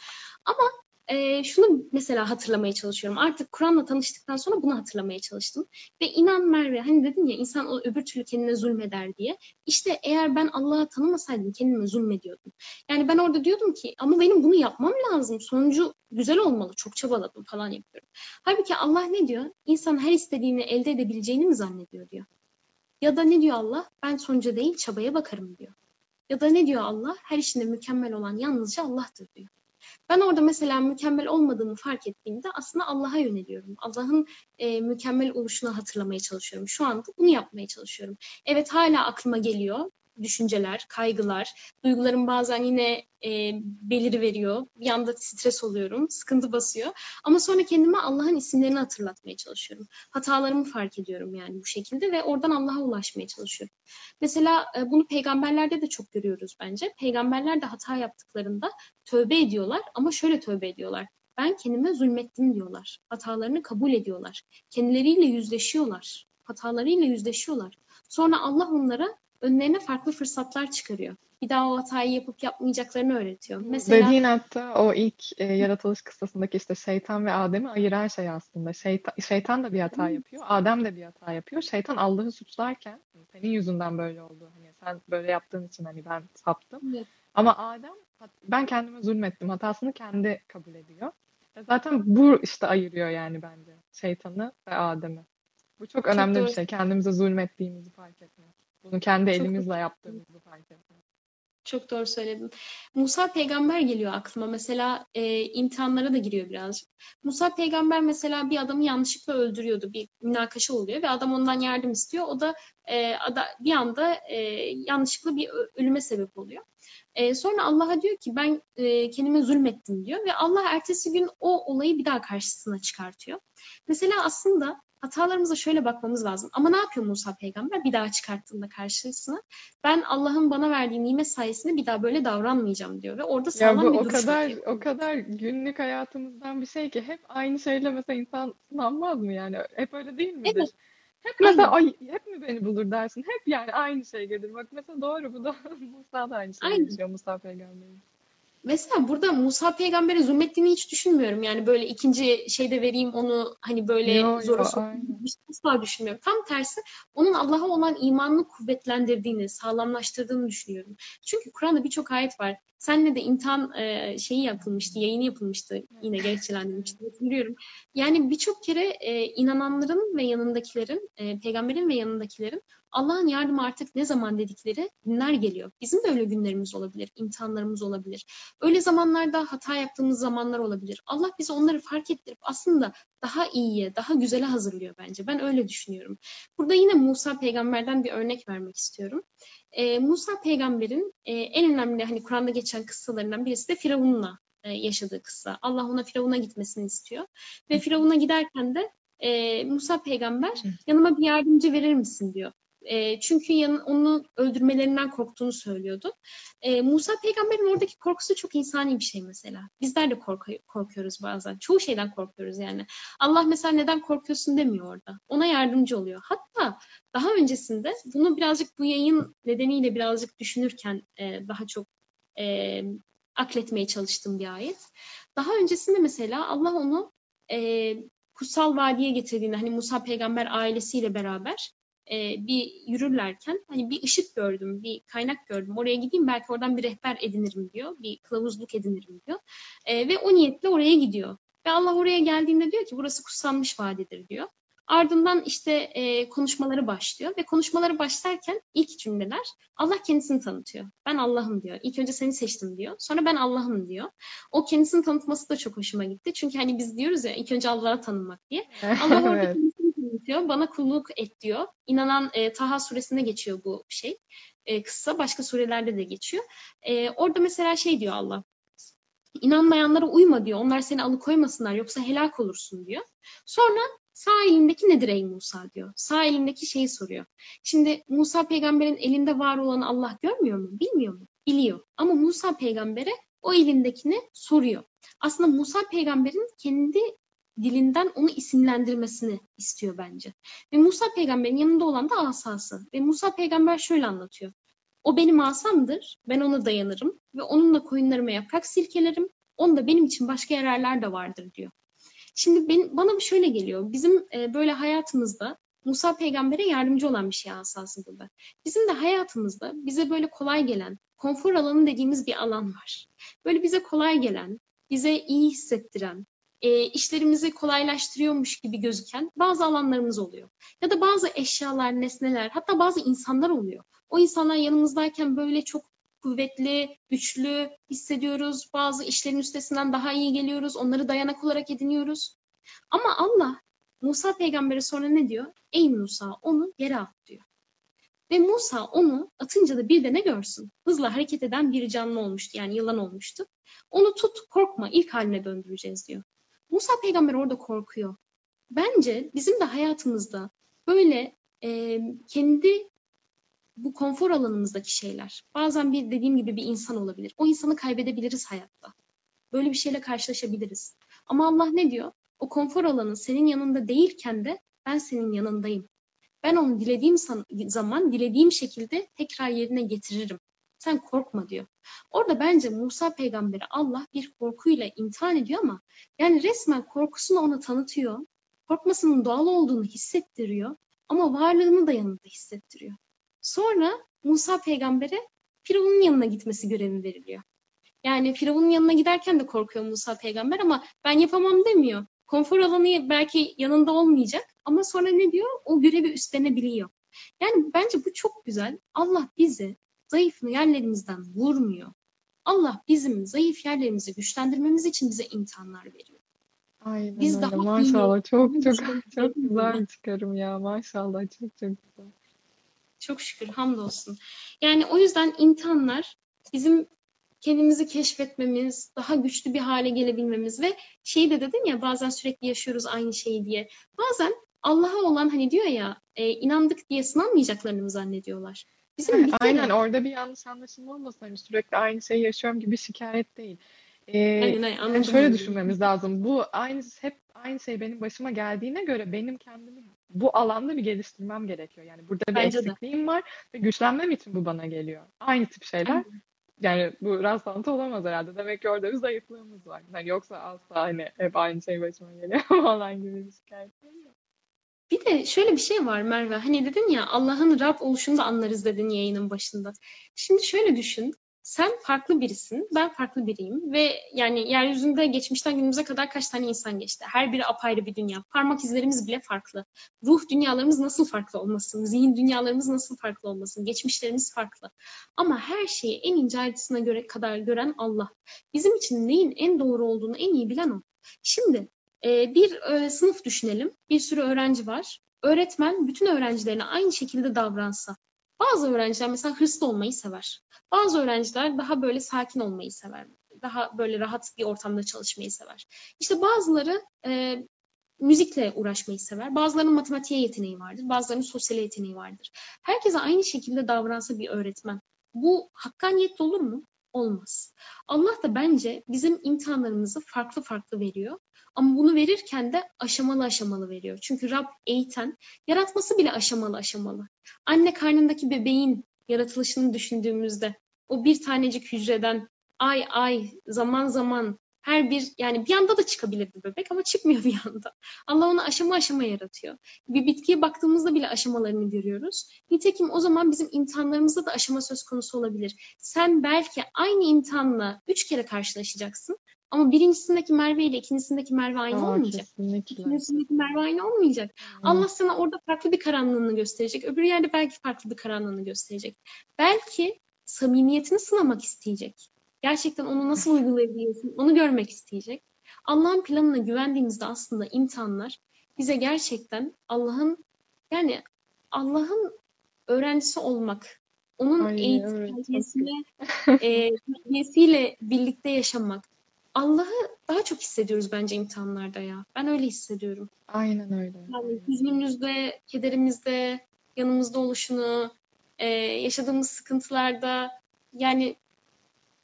Ama e, şunu mesela hatırlamaya çalışıyorum. Artık Kur'an'la tanıştıktan sonra bunu hatırlamaya çalıştım. Ve inan Merve hani dedin ya insan o öbür türlü kendine zulmeder diye. İşte eğer ben Allah'ı tanımasaydım kendime zulmediyordum. Yani ben orada diyordum ki ama benim bunu yapmam lazım. Sonucu güzel olmalı. Çok çabaladım falan yapıyorum. Halbuki Allah ne diyor? İnsan her istediğini elde edebileceğini mi zannediyor diyor. Ya da ne diyor Allah? Ben sonuca değil çabaya bakarım diyor. Ya da ne diyor Allah? Her işinde mükemmel olan yalnızca Allah'tır diyor. Ben orada mesela mükemmel olmadığını fark ettiğimde aslında Allah'a yöneliyorum. Allah'ın e, mükemmel oluşunu hatırlamaya çalışıyorum. Şu anda bunu yapmaya çalışıyorum. Evet hala aklıma geliyor düşünceler, kaygılar, duygularım bazen yine e, beliri veriyor. Bir anda stres oluyorum, sıkıntı basıyor. Ama sonra kendime Allah'ın isimlerini hatırlatmaya çalışıyorum. Hatalarımı fark ediyorum yani bu şekilde ve oradan Allah'a ulaşmaya çalışıyorum. Mesela e, bunu peygamberlerde de çok görüyoruz bence. Peygamberler de hata yaptıklarında tövbe ediyorlar ama şöyle tövbe ediyorlar. Ben kendime zulmettim diyorlar. Hatalarını kabul ediyorlar. Kendileriyle yüzleşiyorlar. Hatalarıyla yüzleşiyorlar. Sonra Allah onlara önlerine farklı fırsatlar çıkarıyor. Bir daha o hatayı yapıp yapmayacaklarını öğretiyor.
Mesela Dediğin hatta o ilk e, yaratılış kıssasındaki işte şeytan ve Adem'i ayıran şey aslında. Şeytan, şeytan da bir hata yapıyor, Adem de bir hata yapıyor. Şeytan Allah'ı suçlarken senin yüzünden böyle oldu. Hani sen böyle yaptığın için hani ben saptım. Evet. Ama Adem ben kendime zulmettim. Hatasını kendi kabul ediyor. E, zaten bu işte ayırıyor yani bence şeytanı ve Adem'i. Bu çok, çok önemli doğru. bir şey. Kendimize zulmettiğimizi fark etmek. Bunu kendi elimizle yaptığımızı fark etmek.
Çok doğru söyledin. Musa peygamber geliyor aklıma. Mesela e, imtihanlara da giriyor birazcık. Musa peygamber mesela bir adamı yanlışlıkla öldürüyordu. Bir münakaşa oluyor ve adam ondan yardım istiyor. O da e, ada, bir anda e, yanlışlıkla bir ölüme sebep oluyor. E, sonra Allah'a diyor ki ben e, kendime zulmettim diyor ve Allah ertesi gün o olayı bir daha karşısına çıkartıyor. Mesela aslında hatalarımıza şöyle bakmamız lazım. Ama ne yapıyor Musa peygamber bir daha çıkarttığında karşısına? Ben Allah'ın bana verdiği nimet sayesinde bir daha böyle davranmayacağım diyor ve orada sağlam
ya bu
bir
o kadar o kadar günlük hayatımızdan bir şey ki hep aynı şeyle mesela insan sınanmaz mı yani? Hep öyle değil midir? Evet. Hep mesela ay hep mi beni bulur dersin? Hep yani aynı şey gelir. Bak mesela doğru bu da Musa da aynı şey Aynen. Musa peygamberin.
Mesela burada Musa peygambere zulmettiğini hiç düşünmüyorum. Yani böyle ikinci şeyde vereyim onu hani böyle
Yo,
zora sokayım. Hiç asla düşünmüyorum. Tam tersi onun Allah'a olan imanını kuvvetlendirdiğini, sağlamlaştırdığını düşünüyorum. Çünkü Kur'an'da birçok ayet var. Senle de imtihan e, şeyi yapılmıştı, yayını yapılmıştı. Yine gerekçelendirilmişti. Hatırlıyorum. Yani birçok kere e, inananların ve yanındakilerin, e, peygamberin ve yanındakilerin Allah'ın yardımı artık ne zaman dedikleri günler geliyor. Bizim de öyle günlerimiz olabilir, imtihanlarımız olabilir. Öyle zamanlarda hata yaptığımız zamanlar olabilir. Allah bize onları fark ettirip aslında daha iyiye, daha güzele hazırlıyor bence. Ben öyle düşünüyorum. Burada yine Musa peygamberden bir örnek vermek istiyorum. Ee, Musa peygamberin e, en önemli hani Kur'an'da geçen kıssalarından birisi de Firavun'la e, yaşadığı kıssa. Allah ona Firavun'a gitmesini istiyor. Ve Firavun'a giderken de e, Musa peygamber yanıma bir yardımcı verir misin diyor. E, çünkü yan, onu öldürmelerinden korktuğunu söylüyordu. E, Musa peygamberin oradaki korkusu çok insani bir şey mesela. Bizler de korku- korkuyoruz bazen. Çoğu şeyden korkuyoruz yani. Allah mesela neden korkuyorsun demiyor orada. Ona yardımcı oluyor. Hatta daha öncesinde bunu birazcık bu yayın nedeniyle birazcık düşünürken e, daha çok e, akletmeye çalıştığım bir ayet. Daha öncesinde mesela Allah onu e, kutsal vadiye getirdiğinde hani Musa peygamber ailesiyle beraber e, bir yürürlerken hani bir ışık gördüm, bir kaynak gördüm. Oraya gideyim belki oradan bir rehber edinirim diyor. Bir kılavuzluk edinirim diyor. E, ve o niyetle oraya gidiyor. Ve Allah oraya geldiğinde diyor ki burası kutsanmış vadidir diyor. Ardından işte e, konuşmaları başlıyor ve konuşmaları başlarken ilk cümleler Allah kendisini tanıtıyor. Ben Allah'ım diyor. İlk önce seni seçtim diyor. Sonra ben Allah'ım diyor. O kendisini tanıtması da çok hoşuma gitti. Çünkü hani biz diyoruz ya ilk önce Allah'ı tanımak diye. Allah orada
Evet.
Tanıtıyor. Bana kulluk et diyor. İnanan e, Taha suresinde geçiyor bu şey. E, kıssa başka surelerde de geçiyor. E, orada mesela şey diyor Allah. İnanmayanlara uyma diyor. Onlar seni alıkoymasınlar yoksa helak olursun diyor. Sonra sağ elindeki nedir ey Musa diyor. Sağ elindeki şeyi soruyor. Şimdi Musa peygamberin elinde var olan Allah görmüyor mu? Bilmiyor mu? Biliyor. Ama Musa peygambere o elindekini soruyor. Aslında Musa peygamberin kendi dilinden onu isimlendirmesini istiyor bence. Ve Musa peygamberin yanında olan da asası. Ve Musa peygamber şöyle anlatıyor. O benim asamdır, ben ona dayanırım ve onunla koyunlarıma yaprak silkelerim. Onda benim için başka yararlar da vardır diyor. Şimdi ben, bana bir şöyle geliyor. Bizim e, böyle hayatımızda Musa peygambere yardımcı olan bir şey asası burada. Bizim de hayatımızda bize böyle kolay gelen, konfor alanı dediğimiz bir alan var. Böyle bize kolay gelen, bize iyi hissettiren, e, işlerimizi kolaylaştırıyormuş gibi gözüken bazı alanlarımız oluyor. Ya da bazı eşyalar, nesneler, hatta bazı insanlar oluyor. O insanlar yanımızdayken böyle çok kuvvetli, güçlü hissediyoruz. Bazı işlerin üstesinden daha iyi geliyoruz. Onları dayanak olarak ediniyoruz. Ama Allah Musa peygambere sonra ne diyor? Ey Musa onu yere at diyor. Ve Musa onu atınca da bir de ne görsün? Hızla hareket eden bir canlı olmuştu yani yılan olmuştu. Onu tut korkma ilk haline döndüreceğiz diyor. Musa peygamber orada korkuyor. Bence bizim de hayatımızda böyle e, kendi bu konfor alanımızdaki şeyler. Bazen bir dediğim gibi bir insan olabilir. O insanı kaybedebiliriz hayatta. Böyle bir şeyle karşılaşabiliriz. Ama Allah ne diyor? O konfor alanı senin yanında değilken de ben senin yanındayım. Ben onu dilediğim zaman, dilediğim şekilde tekrar yerine getiririm. Sen korkma diyor. Orada bence Musa peygamberi Allah bir korkuyla imtihan ediyor ama yani resmen korkusunu ona tanıtıyor. Korkmasının doğal olduğunu hissettiriyor ama varlığını da yanında hissettiriyor. Sonra Musa peygambere Firavun'un yanına gitmesi görevi veriliyor. Yani Firavun'un yanına giderken de korkuyor Musa peygamber ama ben yapamam demiyor. Konfor alanı belki yanında olmayacak ama sonra ne diyor? O görevi üstlenebiliyor. Yani bence bu çok güzel. Allah bizi zayıf yerlerimizden vurmuyor. Allah bizim zayıf yerlerimizi güçlendirmemiz için bize imtihanlar veriyor.
Aynen
Biz
öyle.
daha
Maşallah çok çok çok güzel bir çıkarım ya. Maşallah çok çok güzel.
Çok şükür, hamdolsun. Yani o yüzden imtihanlar bizim kendimizi keşfetmemiz, daha güçlü bir hale gelebilmemiz ve şeyi de dedin ya bazen sürekli yaşıyoruz aynı şeyi diye. Bazen Allah'a olan hani diyor ya e, inandık diye sınanmayacaklarını mı zannediyorlar? Bizim kere
Aynen orada bir yanlış anlaşılma olmasın. Hani sürekli aynı şeyi yaşıyorum gibi şikayet değil. Ee,
Aynen, aynen,
yani şöyle düşünmemiz lazım. Bu aynı hep aynı şey benim başıma geldiğine göre benim kendimi bu alanda bir geliştirmem gerekiyor. Yani burada bir
Bence de.
eksikliğim var ve güçlenmem için bu bana geliyor. Aynı tip şeyler yani bu rastlantı olamaz herhalde. Demek ki orada bir zayıflığımız var. Yani yoksa asla hani hep aynı şey başıma geliyor falan gibi bir şikayet.
Bir de şöyle bir şey var Merve. Hani dedin ya Allah'ın Rab oluşunu da anlarız dedin yayının başında. Şimdi şöyle düşün. Sen farklı birisin, ben farklı biriyim ve yani yeryüzünde geçmişten günümüze kadar kaç tane insan geçti? Her biri apayrı bir dünya. Parmak izlerimiz bile farklı. Ruh dünyalarımız nasıl farklı olmasın? Zihin dünyalarımız nasıl farklı olmasın? Geçmişlerimiz farklı. Ama her şeyi en ince ayrıntısına göre kadar gören Allah. Bizim için neyin en doğru olduğunu en iyi bilen o. Şimdi e, bir e, sınıf düşünelim. Bir sürü öğrenci var. Öğretmen bütün öğrencilerine aynı şekilde davransa. Bazı öğrenciler mesela hırslı olmayı sever. Bazı öğrenciler daha böyle sakin olmayı sever. Daha böyle rahat bir ortamda çalışmayı sever. İşte bazıları e, müzikle uğraşmayı sever. Bazılarının matematiğe yeteneği vardır. Bazılarının sosyal yeteneği vardır. Herkese aynı şekilde davransa bir öğretmen. Bu hakkaniyetli olur mu? Olmaz. Allah da bence bizim imtihanlarımızı farklı farklı veriyor. Ama bunu verirken de aşamalı aşamalı veriyor. Çünkü Rab eğiten, yaratması bile aşamalı aşamalı. Anne karnındaki bebeğin yaratılışını düşündüğümüzde o bir tanecik hücreden ay ay zaman zaman her bir yani bir anda da çıkabilir bir bebek ama çıkmıyor bir anda. Allah onu aşama aşama yaratıyor. Bir bitkiye baktığımızda bile aşamalarını görüyoruz. Nitekim o zaman bizim imtihanlarımızda da aşama söz konusu olabilir. Sen belki aynı imtihanla üç kere karşılaşacaksın ama birincisindeki Merve ile ikincisindeki Merve aynı
Aa,
olmayacak.
kesinlikle.
İkincisindeki Merve aynı olmayacak. Allah sana orada farklı bir karanlığını gösterecek. Öbür yerde belki farklı bir karanlığını gösterecek. Belki samimiyetini sınamak isteyecek. Gerçekten onu nasıl uygulayabiliyorsun onu görmek isteyecek. Allah'ın planına güvendiğimizde aslında imtihanlar bize gerçekten Allah'ın yani Allah'ın öğrencisi olmak, onun
Ay,
eğitim
evet,
e, terbiyesiyle birlikte yaşamak. Allah'ı daha çok hissediyoruz bence imtihanlarda ya. Ben öyle hissediyorum.
Aynen öyle.
Yani hüznümüzde, kederimizde, yanımızda oluşunu, e, yaşadığımız sıkıntılarda yani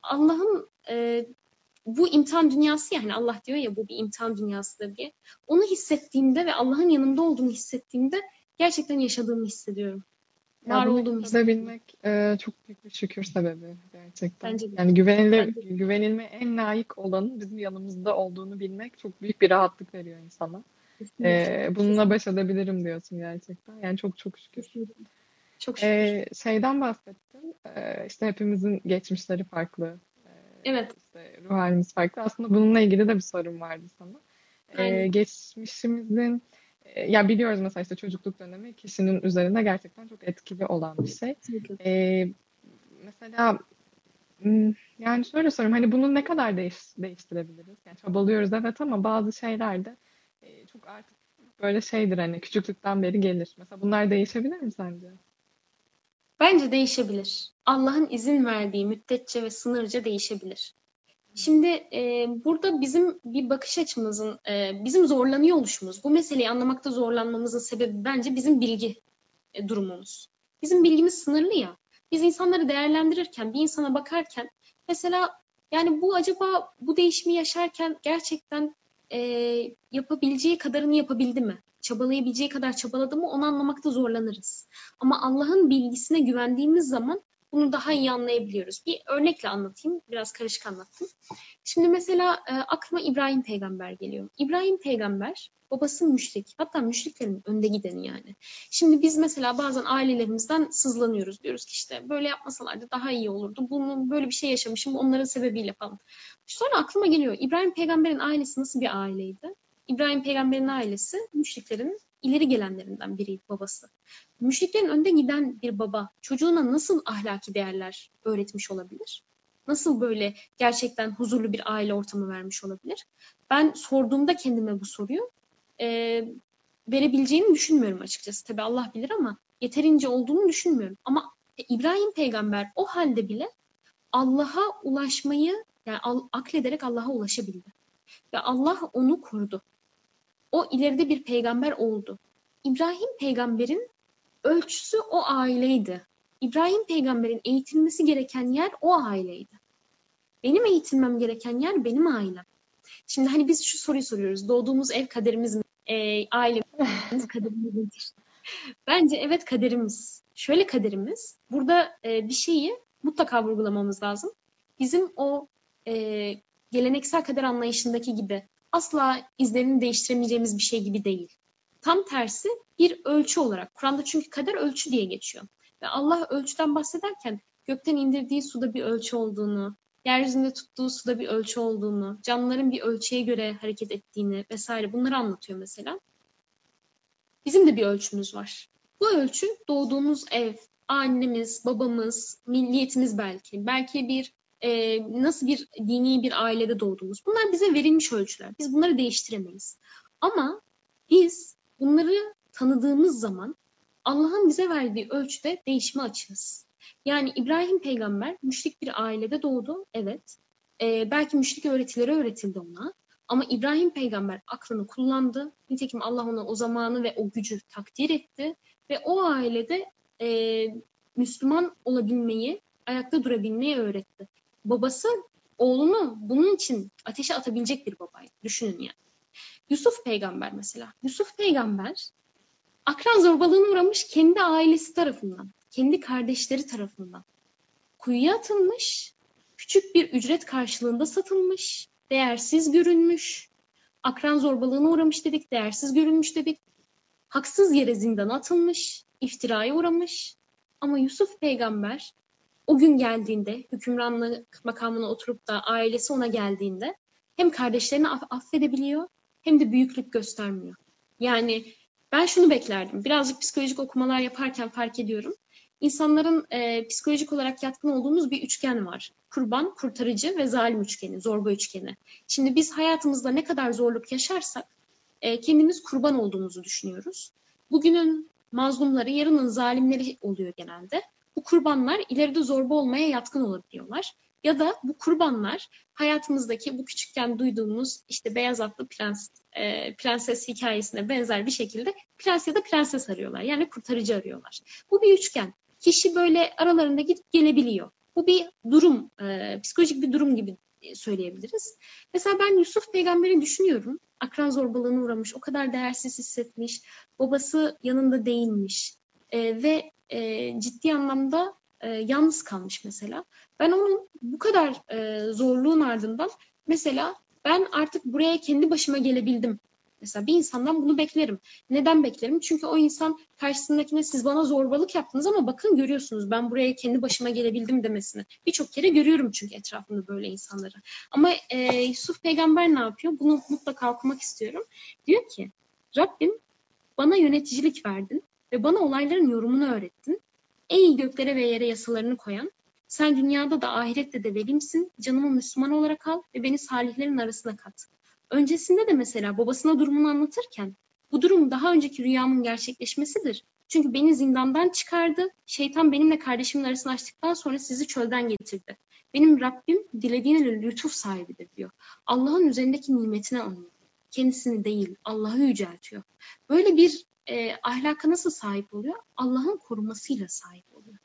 Allah'ın e, bu imtihan dünyası yani Allah diyor ya bu bir imtihan dünyasıdır diye. Onu hissettiğimde ve Allah'ın yanımda olduğunu hissettiğimde gerçekten yaşadığımı hissediyorum. Var
bunu
olduğumu hissediyorum.
hissedebilmek e, çok büyük bir şükür sebebi gerçekten.
Bence de.
Yani güvenilir,
Bence de.
güvenilmeye en layık olanın bizim yanımızda olduğunu bilmek çok büyük bir rahatlık veriyor insana.
Kesinlikle.
E, bununla baş edebilirim diyorsun gerçekten. Yani çok çok şükür.
Kesinlikle. Çok şükür.
E, şeyden bahsettin. E, işte hepimizin geçmişleri farklı. E,
Evet.
işte ruh halimiz farklı. Aslında bununla ilgili de bir sorum vardı sana. E,
Aynen.
geçmişimizin e, ya biliyoruz mesela işte çocukluk dönemi kişinin üzerinde gerçekten çok etkili olan bir şey. Ee, mesela hmm, yani şöyle sorayım hani bunu ne kadar değiş, değiştirebiliriz? Yani çabalıyoruz evet ama bazı şeyler de e, çok artık böyle şeydir hani küçüklükten beri gelir. Mesela bunlar değişebilir mi sence?
Bence değişebilir. Allah'ın izin verdiği müddetçe ve sınırca değişebilir. Şimdi e, burada bizim bir bakış açımızın, e, bizim zorlanıyor oluşumuz, bu meseleyi anlamakta zorlanmamızın sebebi bence bizim bilgi e, durumumuz. Bizim bilgimiz sınırlı ya. Biz insanları değerlendirirken, bir insana bakarken mesela yani bu acaba bu değişimi yaşarken gerçekten e, yapabileceği kadarını yapabildi mi? Çabalayabileceği kadar çabaladı mı? Onu anlamakta zorlanırız. Ama Allah'ın bilgisine güvendiğimiz zaman bunu daha iyi anlayabiliyoruz. Bir örnekle anlatayım. Biraz karışık anlattım. Şimdi mesela e, aklıma İbrahim peygamber geliyor. İbrahim peygamber babası müşrik. Hatta müşriklerin önde gideni yani. Şimdi biz mesela bazen ailelerimizden sızlanıyoruz. Diyoruz ki işte böyle yapmasalardı daha iyi olurdu. Bunu böyle bir şey yaşamışım onların sebebiyle falan. Sonra aklıma geliyor İbrahim peygamberin ailesi nasıl bir aileydi? İbrahim peygamberin ailesi müşriklerin ileri gelenlerinden biriydi babası. Müşriklerin önde giden bir baba çocuğuna nasıl ahlaki değerler öğretmiş olabilir? Nasıl böyle gerçekten huzurlu bir aile ortamı vermiş olabilir? Ben sorduğumda kendime bu soruyu e, verebileceğini düşünmüyorum açıkçası. Tabii Allah bilir ama yeterince olduğunu düşünmüyorum. Ama İbrahim peygamber o halde bile Allah'a ulaşmayı yani aklederek Allah'a ulaşabildi. Ve Allah onu korudu. O ileride bir peygamber oldu. İbrahim peygamberin ölçüsü o aileydi. İbrahim peygamberin eğitilmesi gereken yer o aileydi. Benim eğitilmem gereken yer benim ailem. Şimdi hani biz şu soruyu soruyoruz. Doğduğumuz ev kaderimiz mi? E, ailemiz kaderimiz midir? Bence evet kaderimiz. Şöyle kaderimiz. Burada e, bir şeyi mutlaka vurgulamamız lazım. bizim o e, geleneksel kader anlayışındaki gibi asla izlerini değiştiremeyeceğimiz bir şey gibi değil. Tam tersi bir ölçü olarak. Kur'an'da çünkü kader ölçü diye geçiyor. Ve Allah ölçüden bahsederken gökten indirdiği suda bir ölçü olduğunu, yeryüzünde tuttuğu suda bir ölçü olduğunu, canlıların bir ölçüye göre hareket ettiğini vesaire bunları anlatıyor mesela. Bizim de bir ölçümüz var. Bu ölçü doğduğumuz ev, annemiz, babamız, milliyetimiz belki, belki bir e, nasıl bir dini bir ailede doğduğumuz. Bunlar bize verilmiş ölçüler. Biz bunları değiştiremeyiz. Ama biz bunları tanıdığımız zaman Allah'ın bize verdiği ölçüde değişime açığız. Yani İbrahim peygamber müşrik bir ailede doğdu. Evet. E, belki müşrik öğretileri öğretildi ona. Ama İbrahim peygamber aklını kullandı. Nitekim Allah ona o zamanı ve o gücü takdir etti. Ve o ailede e, Müslüman olabilmeyi, ayakta durabilmeyi öğretti. Babası oğlunu bunun için ateşe atabilecek bir babaydı. Düşünün yani. Yusuf peygamber mesela. Yusuf peygamber akran zorbalığına uğramış kendi ailesi tarafından, kendi kardeşleri tarafından. Kuyuya atılmış, küçük bir ücret karşılığında satılmış, değersiz görünmüş, akran zorbalığına uğramış dedik, değersiz görünmüş dedik, haksız yere zindana atılmış, iftiraya uğramış. Ama Yusuf peygamber o gün geldiğinde, hükümranlık makamına oturup da ailesi ona geldiğinde hem kardeşlerini aff- affedebiliyor hem de büyüklük göstermiyor. Yani ben şunu beklerdim. Birazcık psikolojik okumalar yaparken fark ediyorum. İnsanların e, psikolojik olarak yatkın olduğumuz bir üçgen var. Kurban, kurtarıcı ve zalim üçgeni, zorba üçgeni. Şimdi biz hayatımızda ne kadar zorluk yaşarsak e, kendimiz kurban olduğumuzu düşünüyoruz. Bugünün mazlumları, yarının zalimleri oluyor genelde. Bu kurbanlar ileride zorba olmaya yatkın olabiliyorlar. Ya da bu kurbanlar hayatımızdaki bu küçükken duyduğumuz işte beyaz atlı prens, e, prenses hikayesine benzer bir şekilde prens ya da prenses arıyorlar. Yani kurtarıcı arıyorlar. Bu bir üçgen. Kişi böyle aralarında gidip gelebiliyor. Bu bir durum, e, psikolojik bir durum gibi söyleyebiliriz. Mesela ben Yusuf peygamberi düşünüyorum. Akran zorbalığına uğramış, o kadar değersiz hissetmiş, babası yanında değilmiş e, ve e, ciddi anlamda e, yalnız kalmış mesela. Ben onun bu kadar e, zorluğun ardından mesela ben artık buraya kendi başıma gelebildim. Mesela bir insandan bunu beklerim. Neden beklerim? Çünkü o insan karşısındakine siz bana zorbalık yaptınız ama bakın görüyorsunuz ben buraya kendi başıma gelebildim demesini. Birçok kere görüyorum çünkü etrafımda böyle insanları. Ama e, Yusuf peygamber ne yapıyor? Bunu mutlaka okumak istiyorum. Diyor ki Rabbim bana yöneticilik verdin ve bana olayların yorumunu öğrettin. Ey göklere ve yere yasalarını koyan, sen dünyada da ahirette de velimsin, canımı Müslüman olarak al ve beni salihlerin arasına kat. Öncesinde de mesela babasına durumunu anlatırken, bu durum daha önceki rüyamın gerçekleşmesidir. Çünkü beni zindandan çıkardı, şeytan benimle kardeşimin arasını açtıktan sonra sizi çölden getirdi. Benim Rabbim dilediğine lütuf sahibidir diyor. Allah'ın üzerindeki nimetine anlıyor. Kendisini değil, Allah'ı yüceltiyor. Böyle bir e, ahlaka nasıl sahip oluyor? Allah'ın korumasıyla sahip oluyor.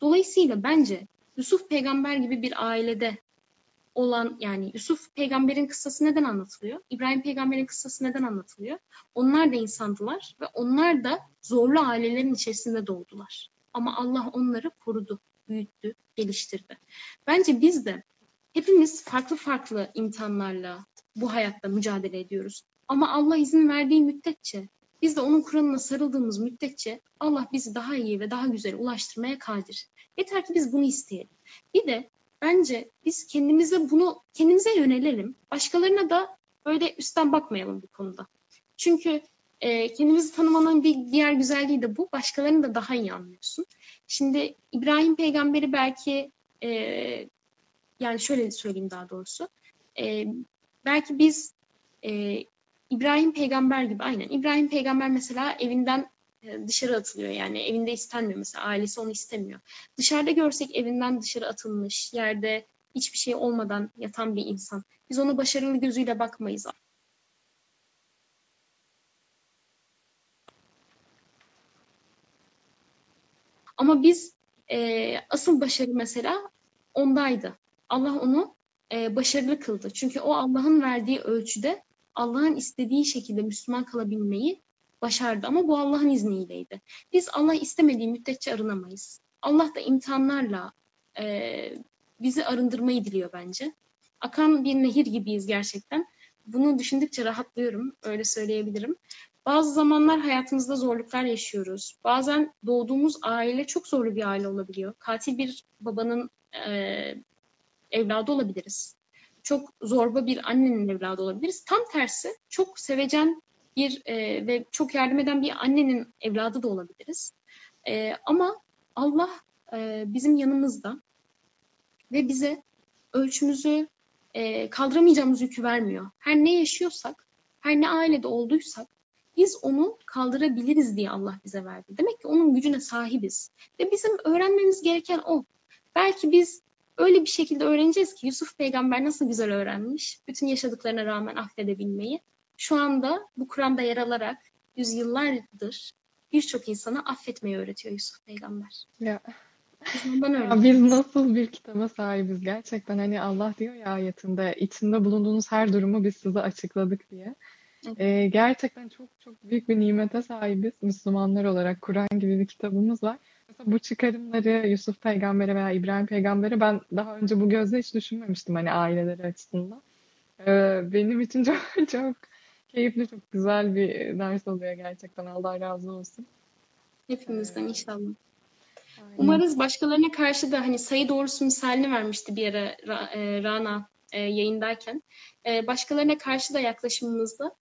Dolayısıyla bence Yusuf peygamber gibi bir ailede olan yani Yusuf peygamberin kıssası neden anlatılıyor? İbrahim peygamberin kıssası neden anlatılıyor? Onlar da insandılar ve onlar da zorlu ailelerin içerisinde doğdular. Ama Allah onları korudu, büyüttü, geliştirdi. Bence biz de hepimiz farklı farklı imtihanlarla bu hayatta mücadele ediyoruz. Ama Allah izin verdiği müddetçe biz de onun Kur'an'ına sarıldığımız müddetçe Allah bizi daha iyi ve daha güzel ulaştırmaya kadir. Yeter ki biz bunu isteyelim. Bir de bence biz kendimize bunu kendimize yönelelim. Başkalarına da böyle üstten bakmayalım bu konuda. Çünkü e, kendimizi tanımanın bir diğer güzelliği de bu. Başkalarını da daha iyi anlıyorsun. Şimdi İbrahim peygamberi belki e, yani şöyle söyleyeyim daha doğrusu. E, belki biz e, İbrahim peygamber gibi aynen. İbrahim peygamber mesela evinden e, dışarı atılıyor yani evinde istenmiyor mesela ailesi onu istemiyor. Dışarıda görsek evinden dışarı atılmış yerde hiçbir şey olmadan yatan bir insan. Biz ona başarılı gözüyle bakmayız. Ama biz e, asıl başarı mesela ondaydı. Allah onu e, başarılı kıldı. Çünkü o Allah'ın verdiği ölçüde Allah'ın istediği şekilde Müslüman kalabilmeyi başardı ama bu Allah'ın izniyleydi. Biz Allah istemediği müddetçe arınamayız. Allah da imtihanlarla, e, bizi arındırmayı diliyor bence. Akan bir nehir gibiyiz gerçekten. Bunu düşündükçe rahatlıyorum, öyle söyleyebilirim. Bazı zamanlar hayatımızda zorluklar yaşıyoruz. Bazen doğduğumuz aile çok zorlu bir aile olabiliyor. Katil bir babanın e, evladı olabiliriz. Çok zorba bir annenin evladı olabiliriz. Tam tersi çok sevecen bir e, ve çok yardım eden bir annenin evladı da olabiliriz. E, ama Allah e, bizim yanımızda ve bize ölçümüzü e, kaldıramayacağımız yükü vermiyor. Her ne yaşıyorsak, her ne ailede olduysak biz onu kaldırabiliriz diye Allah bize verdi. Demek ki onun gücüne sahibiz. Ve bizim öğrenmemiz gereken o. Belki biz öyle bir şekilde öğreneceğiz ki Yusuf peygamber nasıl güzel öğrenmiş. Bütün yaşadıklarına rağmen affedebilmeyi. Şu anda bu Kur'an'da yer alarak yüzyıllardır birçok insana affetmeyi öğretiyor Yusuf peygamber.
Ya, ya biz nasıl bir kitaba sahibiz gerçekten hani Allah diyor ya ayetinde içinde bulunduğunuz her durumu biz size açıkladık diye.
Evet.
Ee, gerçekten çok çok büyük bir nimete sahibiz Müslümanlar olarak Kur'an gibi bir kitabımız var. Mesela bu çıkarımları Yusuf peygambere veya İbrahim peygambere ben daha önce bu gözle hiç düşünmemiştim hani aileleri açısından. Ee, benim için çok çok keyifli, çok güzel bir ders oluyor gerçekten. Allah razı olsun.
Hepimizden
Ee,
inşallah.
aynen.
Umarız başkalarına karşı da hani sayı doğrusu misalini vermişti bir ara Ra- e, Rana e, yayındayken. E, başkalarına karşı da yaklaşımımızda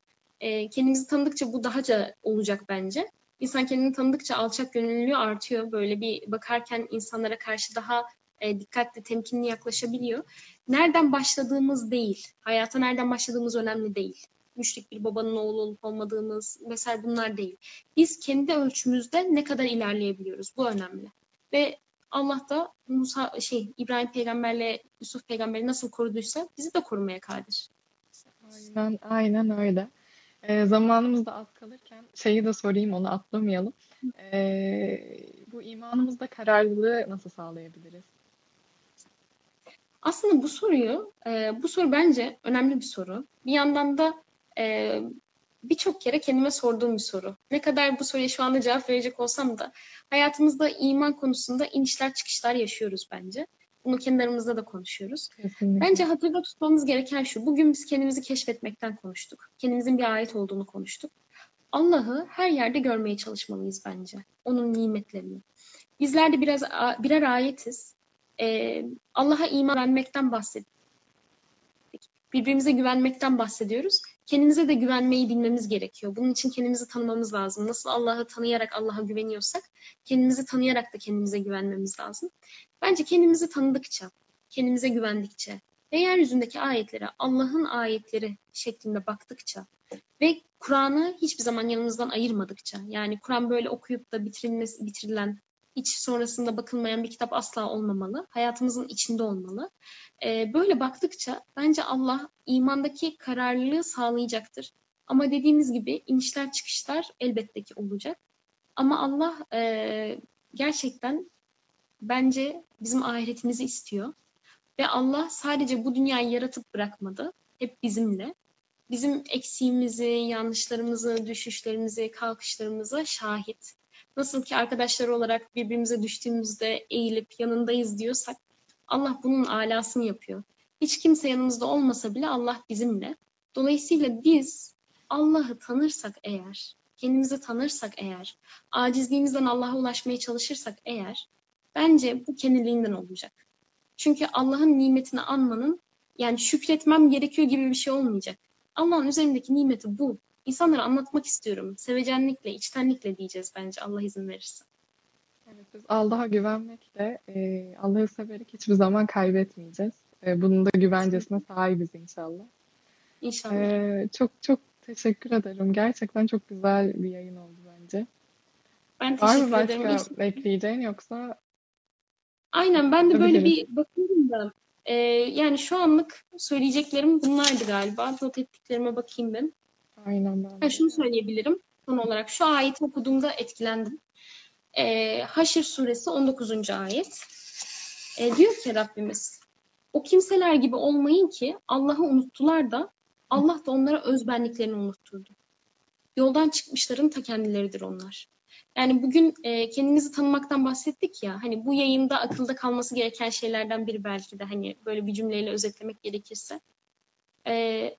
kendimizi tanıdıkça bu dahaca olacak bence. İnsan kendini tanıdıkça alçak gönüllülüğü artıyor. Böyle bir bakarken insanlara karşı daha e, dikkatli, temkinli yaklaşabiliyor. Nereden başladığımız değil, hayata nereden başladığımız önemli değil. Müşrik bir babanın oğlu olup olmadığımız vesaire bunlar değil. Biz kendi ölçümüzde ne kadar ilerleyebiliyoruz? Bu önemli. Ve Allah da Musa şey İbrahim peygamberle Yusuf peygamberi nasıl koruduysa bizi de korumaya kadir.
Aynen, aynen öyle. Ee, zamanımız da az kalırken şeyi de sorayım onu atlamayalım. Ee, bu imanımızda kararlılığı nasıl sağlayabiliriz?
Aslında bu soruyu, e, bu soru bence önemli bir soru. Bir yandan da e, birçok kere kendime sorduğum bir soru. Ne kadar bu soruya şu anda cevap verecek olsam da hayatımızda iman konusunda inişler çıkışlar yaşıyoruz bence. Bunu kendi aramızda da konuşuyoruz.
Kesinlikle.
Bence hatırda tutmamız gereken şu. Bugün biz kendimizi keşfetmekten konuştuk. Kendimizin bir ayet olduğunu konuştuk. Allah'ı her yerde görmeye çalışmalıyız bence. Onun nimetlerini. Bizler de biraz birer ayetiz. Ee, Allah'a iman vermekten bahsediyoruz. Birbirimize güvenmekten bahsediyoruz. Kendimize de güvenmeyi bilmemiz gerekiyor. Bunun için kendimizi tanımamız lazım. Nasıl Allah'ı tanıyarak Allah'a güveniyorsak, kendimizi tanıyarak da kendimize güvenmemiz lazım. Bence kendimizi tanıdıkça, kendimize güvendikçe ve yeryüzündeki ayetlere Allah'ın ayetleri şeklinde baktıkça ve Kur'an'ı hiçbir zaman yanımızdan ayırmadıkça, yani Kur'an böyle okuyup da bitirilmesi, bitirilen, hiç sonrasında bakılmayan bir kitap asla olmamalı. Hayatımızın içinde olmalı. Ee, böyle baktıkça bence Allah imandaki kararlılığı sağlayacaktır. Ama dediğimiz gibi inişler çıkışlar elbette ki olacak. Ama Allah e, gerçekten bence bizim ahiretimizi istiyor. Ve Allah sadece bu dünyayı yaratıp bırakmadı. Hep bizimle. Bizim eksiğimizi, yanlışlarımızı, düşüşlerimizi, kalkışlarımıza şahit. Nasıl ki arkadaşlar olarak birbirimize düştüğümüzde eğilip yanındayız diyorsak Allah bunun alasını yapıyor. Hiç kimse yanımızda olmasa bile Allah bizimle. Dolayısıyla biz Allah'ı tanırsak eğer, kendimizi tanırsak eğer, acizliğimizden Allah'a ulaşmaya çalışırsak eğer, bence bu kendiliğinden olacak. Çünkü Allah'ın nimetini anmanın, yani şükretmem gerekiyor gibi bir şey olmayacak. Allah'ın üzerindeki nimeti bu. İnsanlara anlatmak istiyorum. Sevecenlikle, içtenlikle diyeceğiz bence Allah izin verirse.
Evet, biz Allah'a güvenmekle, e, Allah'ı severek hiçbir zaman kaybetmeyeceğiz. E, bunun da güvencesine sahibiz inşallah.
İnşallah.
E, çok çok teşekkür ederim. Gerçekten çok güzel bir yayın oldu bence.
Ben
Var
teşekkür
mı
ederim.
başka
İnşallah.
bekleyeceğin yoksa
Aynen ben de böyle bir bakıyorum da e, yani şu anlık söyleyeceklerim bunlardı galiba. Not ettiklerime bakayım ben.
Aynen ben
şunu söyleyebilirim son olarak. Şu ayeti okuduğumda etkilendim. E, Haşr suresi 19. ayet. E, diyor ki Rabbimiz o kimseler gibi olmayın ki Allah'ı unuttular da Allah da onlara özbenliklerini unutturdu. Yoldan çıkmışların ta kendileridir onlar. Yani bugün e, kendinizi tanımaktan bahsettik ya. Hani bu yayında akılda kalması gereken şeylerden biri belki de hani böyle bir cümleyle özetlemek gerekirse. E,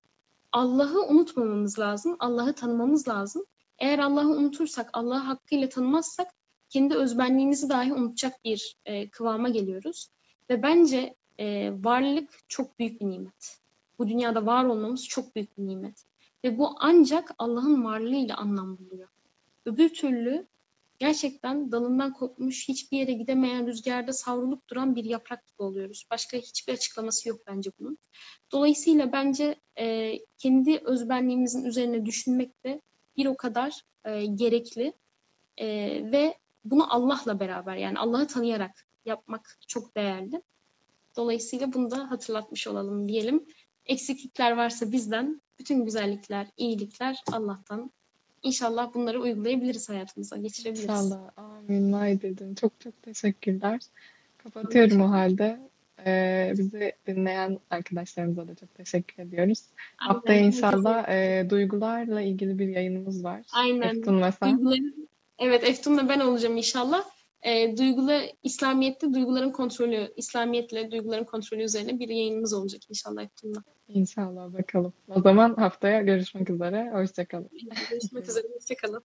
Allah'ı unutmamamız lazım. Allah'ı tanımamız lazım. Eğer Allah'ı unutursak, Allah'ı hakkıyla tanımazsak kendi özbenliğimizi dahi unutacak bir e, kıvama geliyoruz. Ve bence e, varlık çok büyük bir nimet. Bu dünyada var olmamız çok büyük bir nimet. Ve bu ancak Allah'ın varlığıyla anlam buluyor. Öbür türlü gerçekten dalından kopmuş, hiçbir yere gidemeyen, rüzgarda savrulup duran bir yaprak gibi oluyoruz. Başka hiçbir açıklaması yok bence bunun. Dolayısıyla bence e, kendi özbenliğimizin üzerine düşünmek de bir o kadar e, gerekli E, ve bunu Allah'la beraber yani Allah'ı tanıyarak yapmak çok değerli. Dolayısıyla bunu da hatırlatmış olalım diyelim. Eksiklikler varsa bizden, bütün güzellikler, iyilikler Allah'tan. İnşallah bunları uygulayabiliriz hayatımıza, geçirebiliriz.
İnşallah. Amin. Maydedin. Çok çok teşekkürler. Kapatıyorum o halde. Ee, bizi dinleyen arkadaşlarımıza da çok teşekkür ediyoruz.
Aynen.
Haftaya inşallah e, duygularla ilgili bir yayınımız var.
Aynen.
Eftun ve sen.
Duyguların- evet, Eftun'la ben olacağım inşallah. E, duygulu, İslamiyet'te duyguların kontrolü, İslamiyetle duyguların kontrolü üzerine bir yayınımız olacak inşallah Eftun'la.
İnşallah bakalım. O zaman haftaya görüşmek üzere. Hoşçakalın.
Görüşmek üzere, hoşçakalın.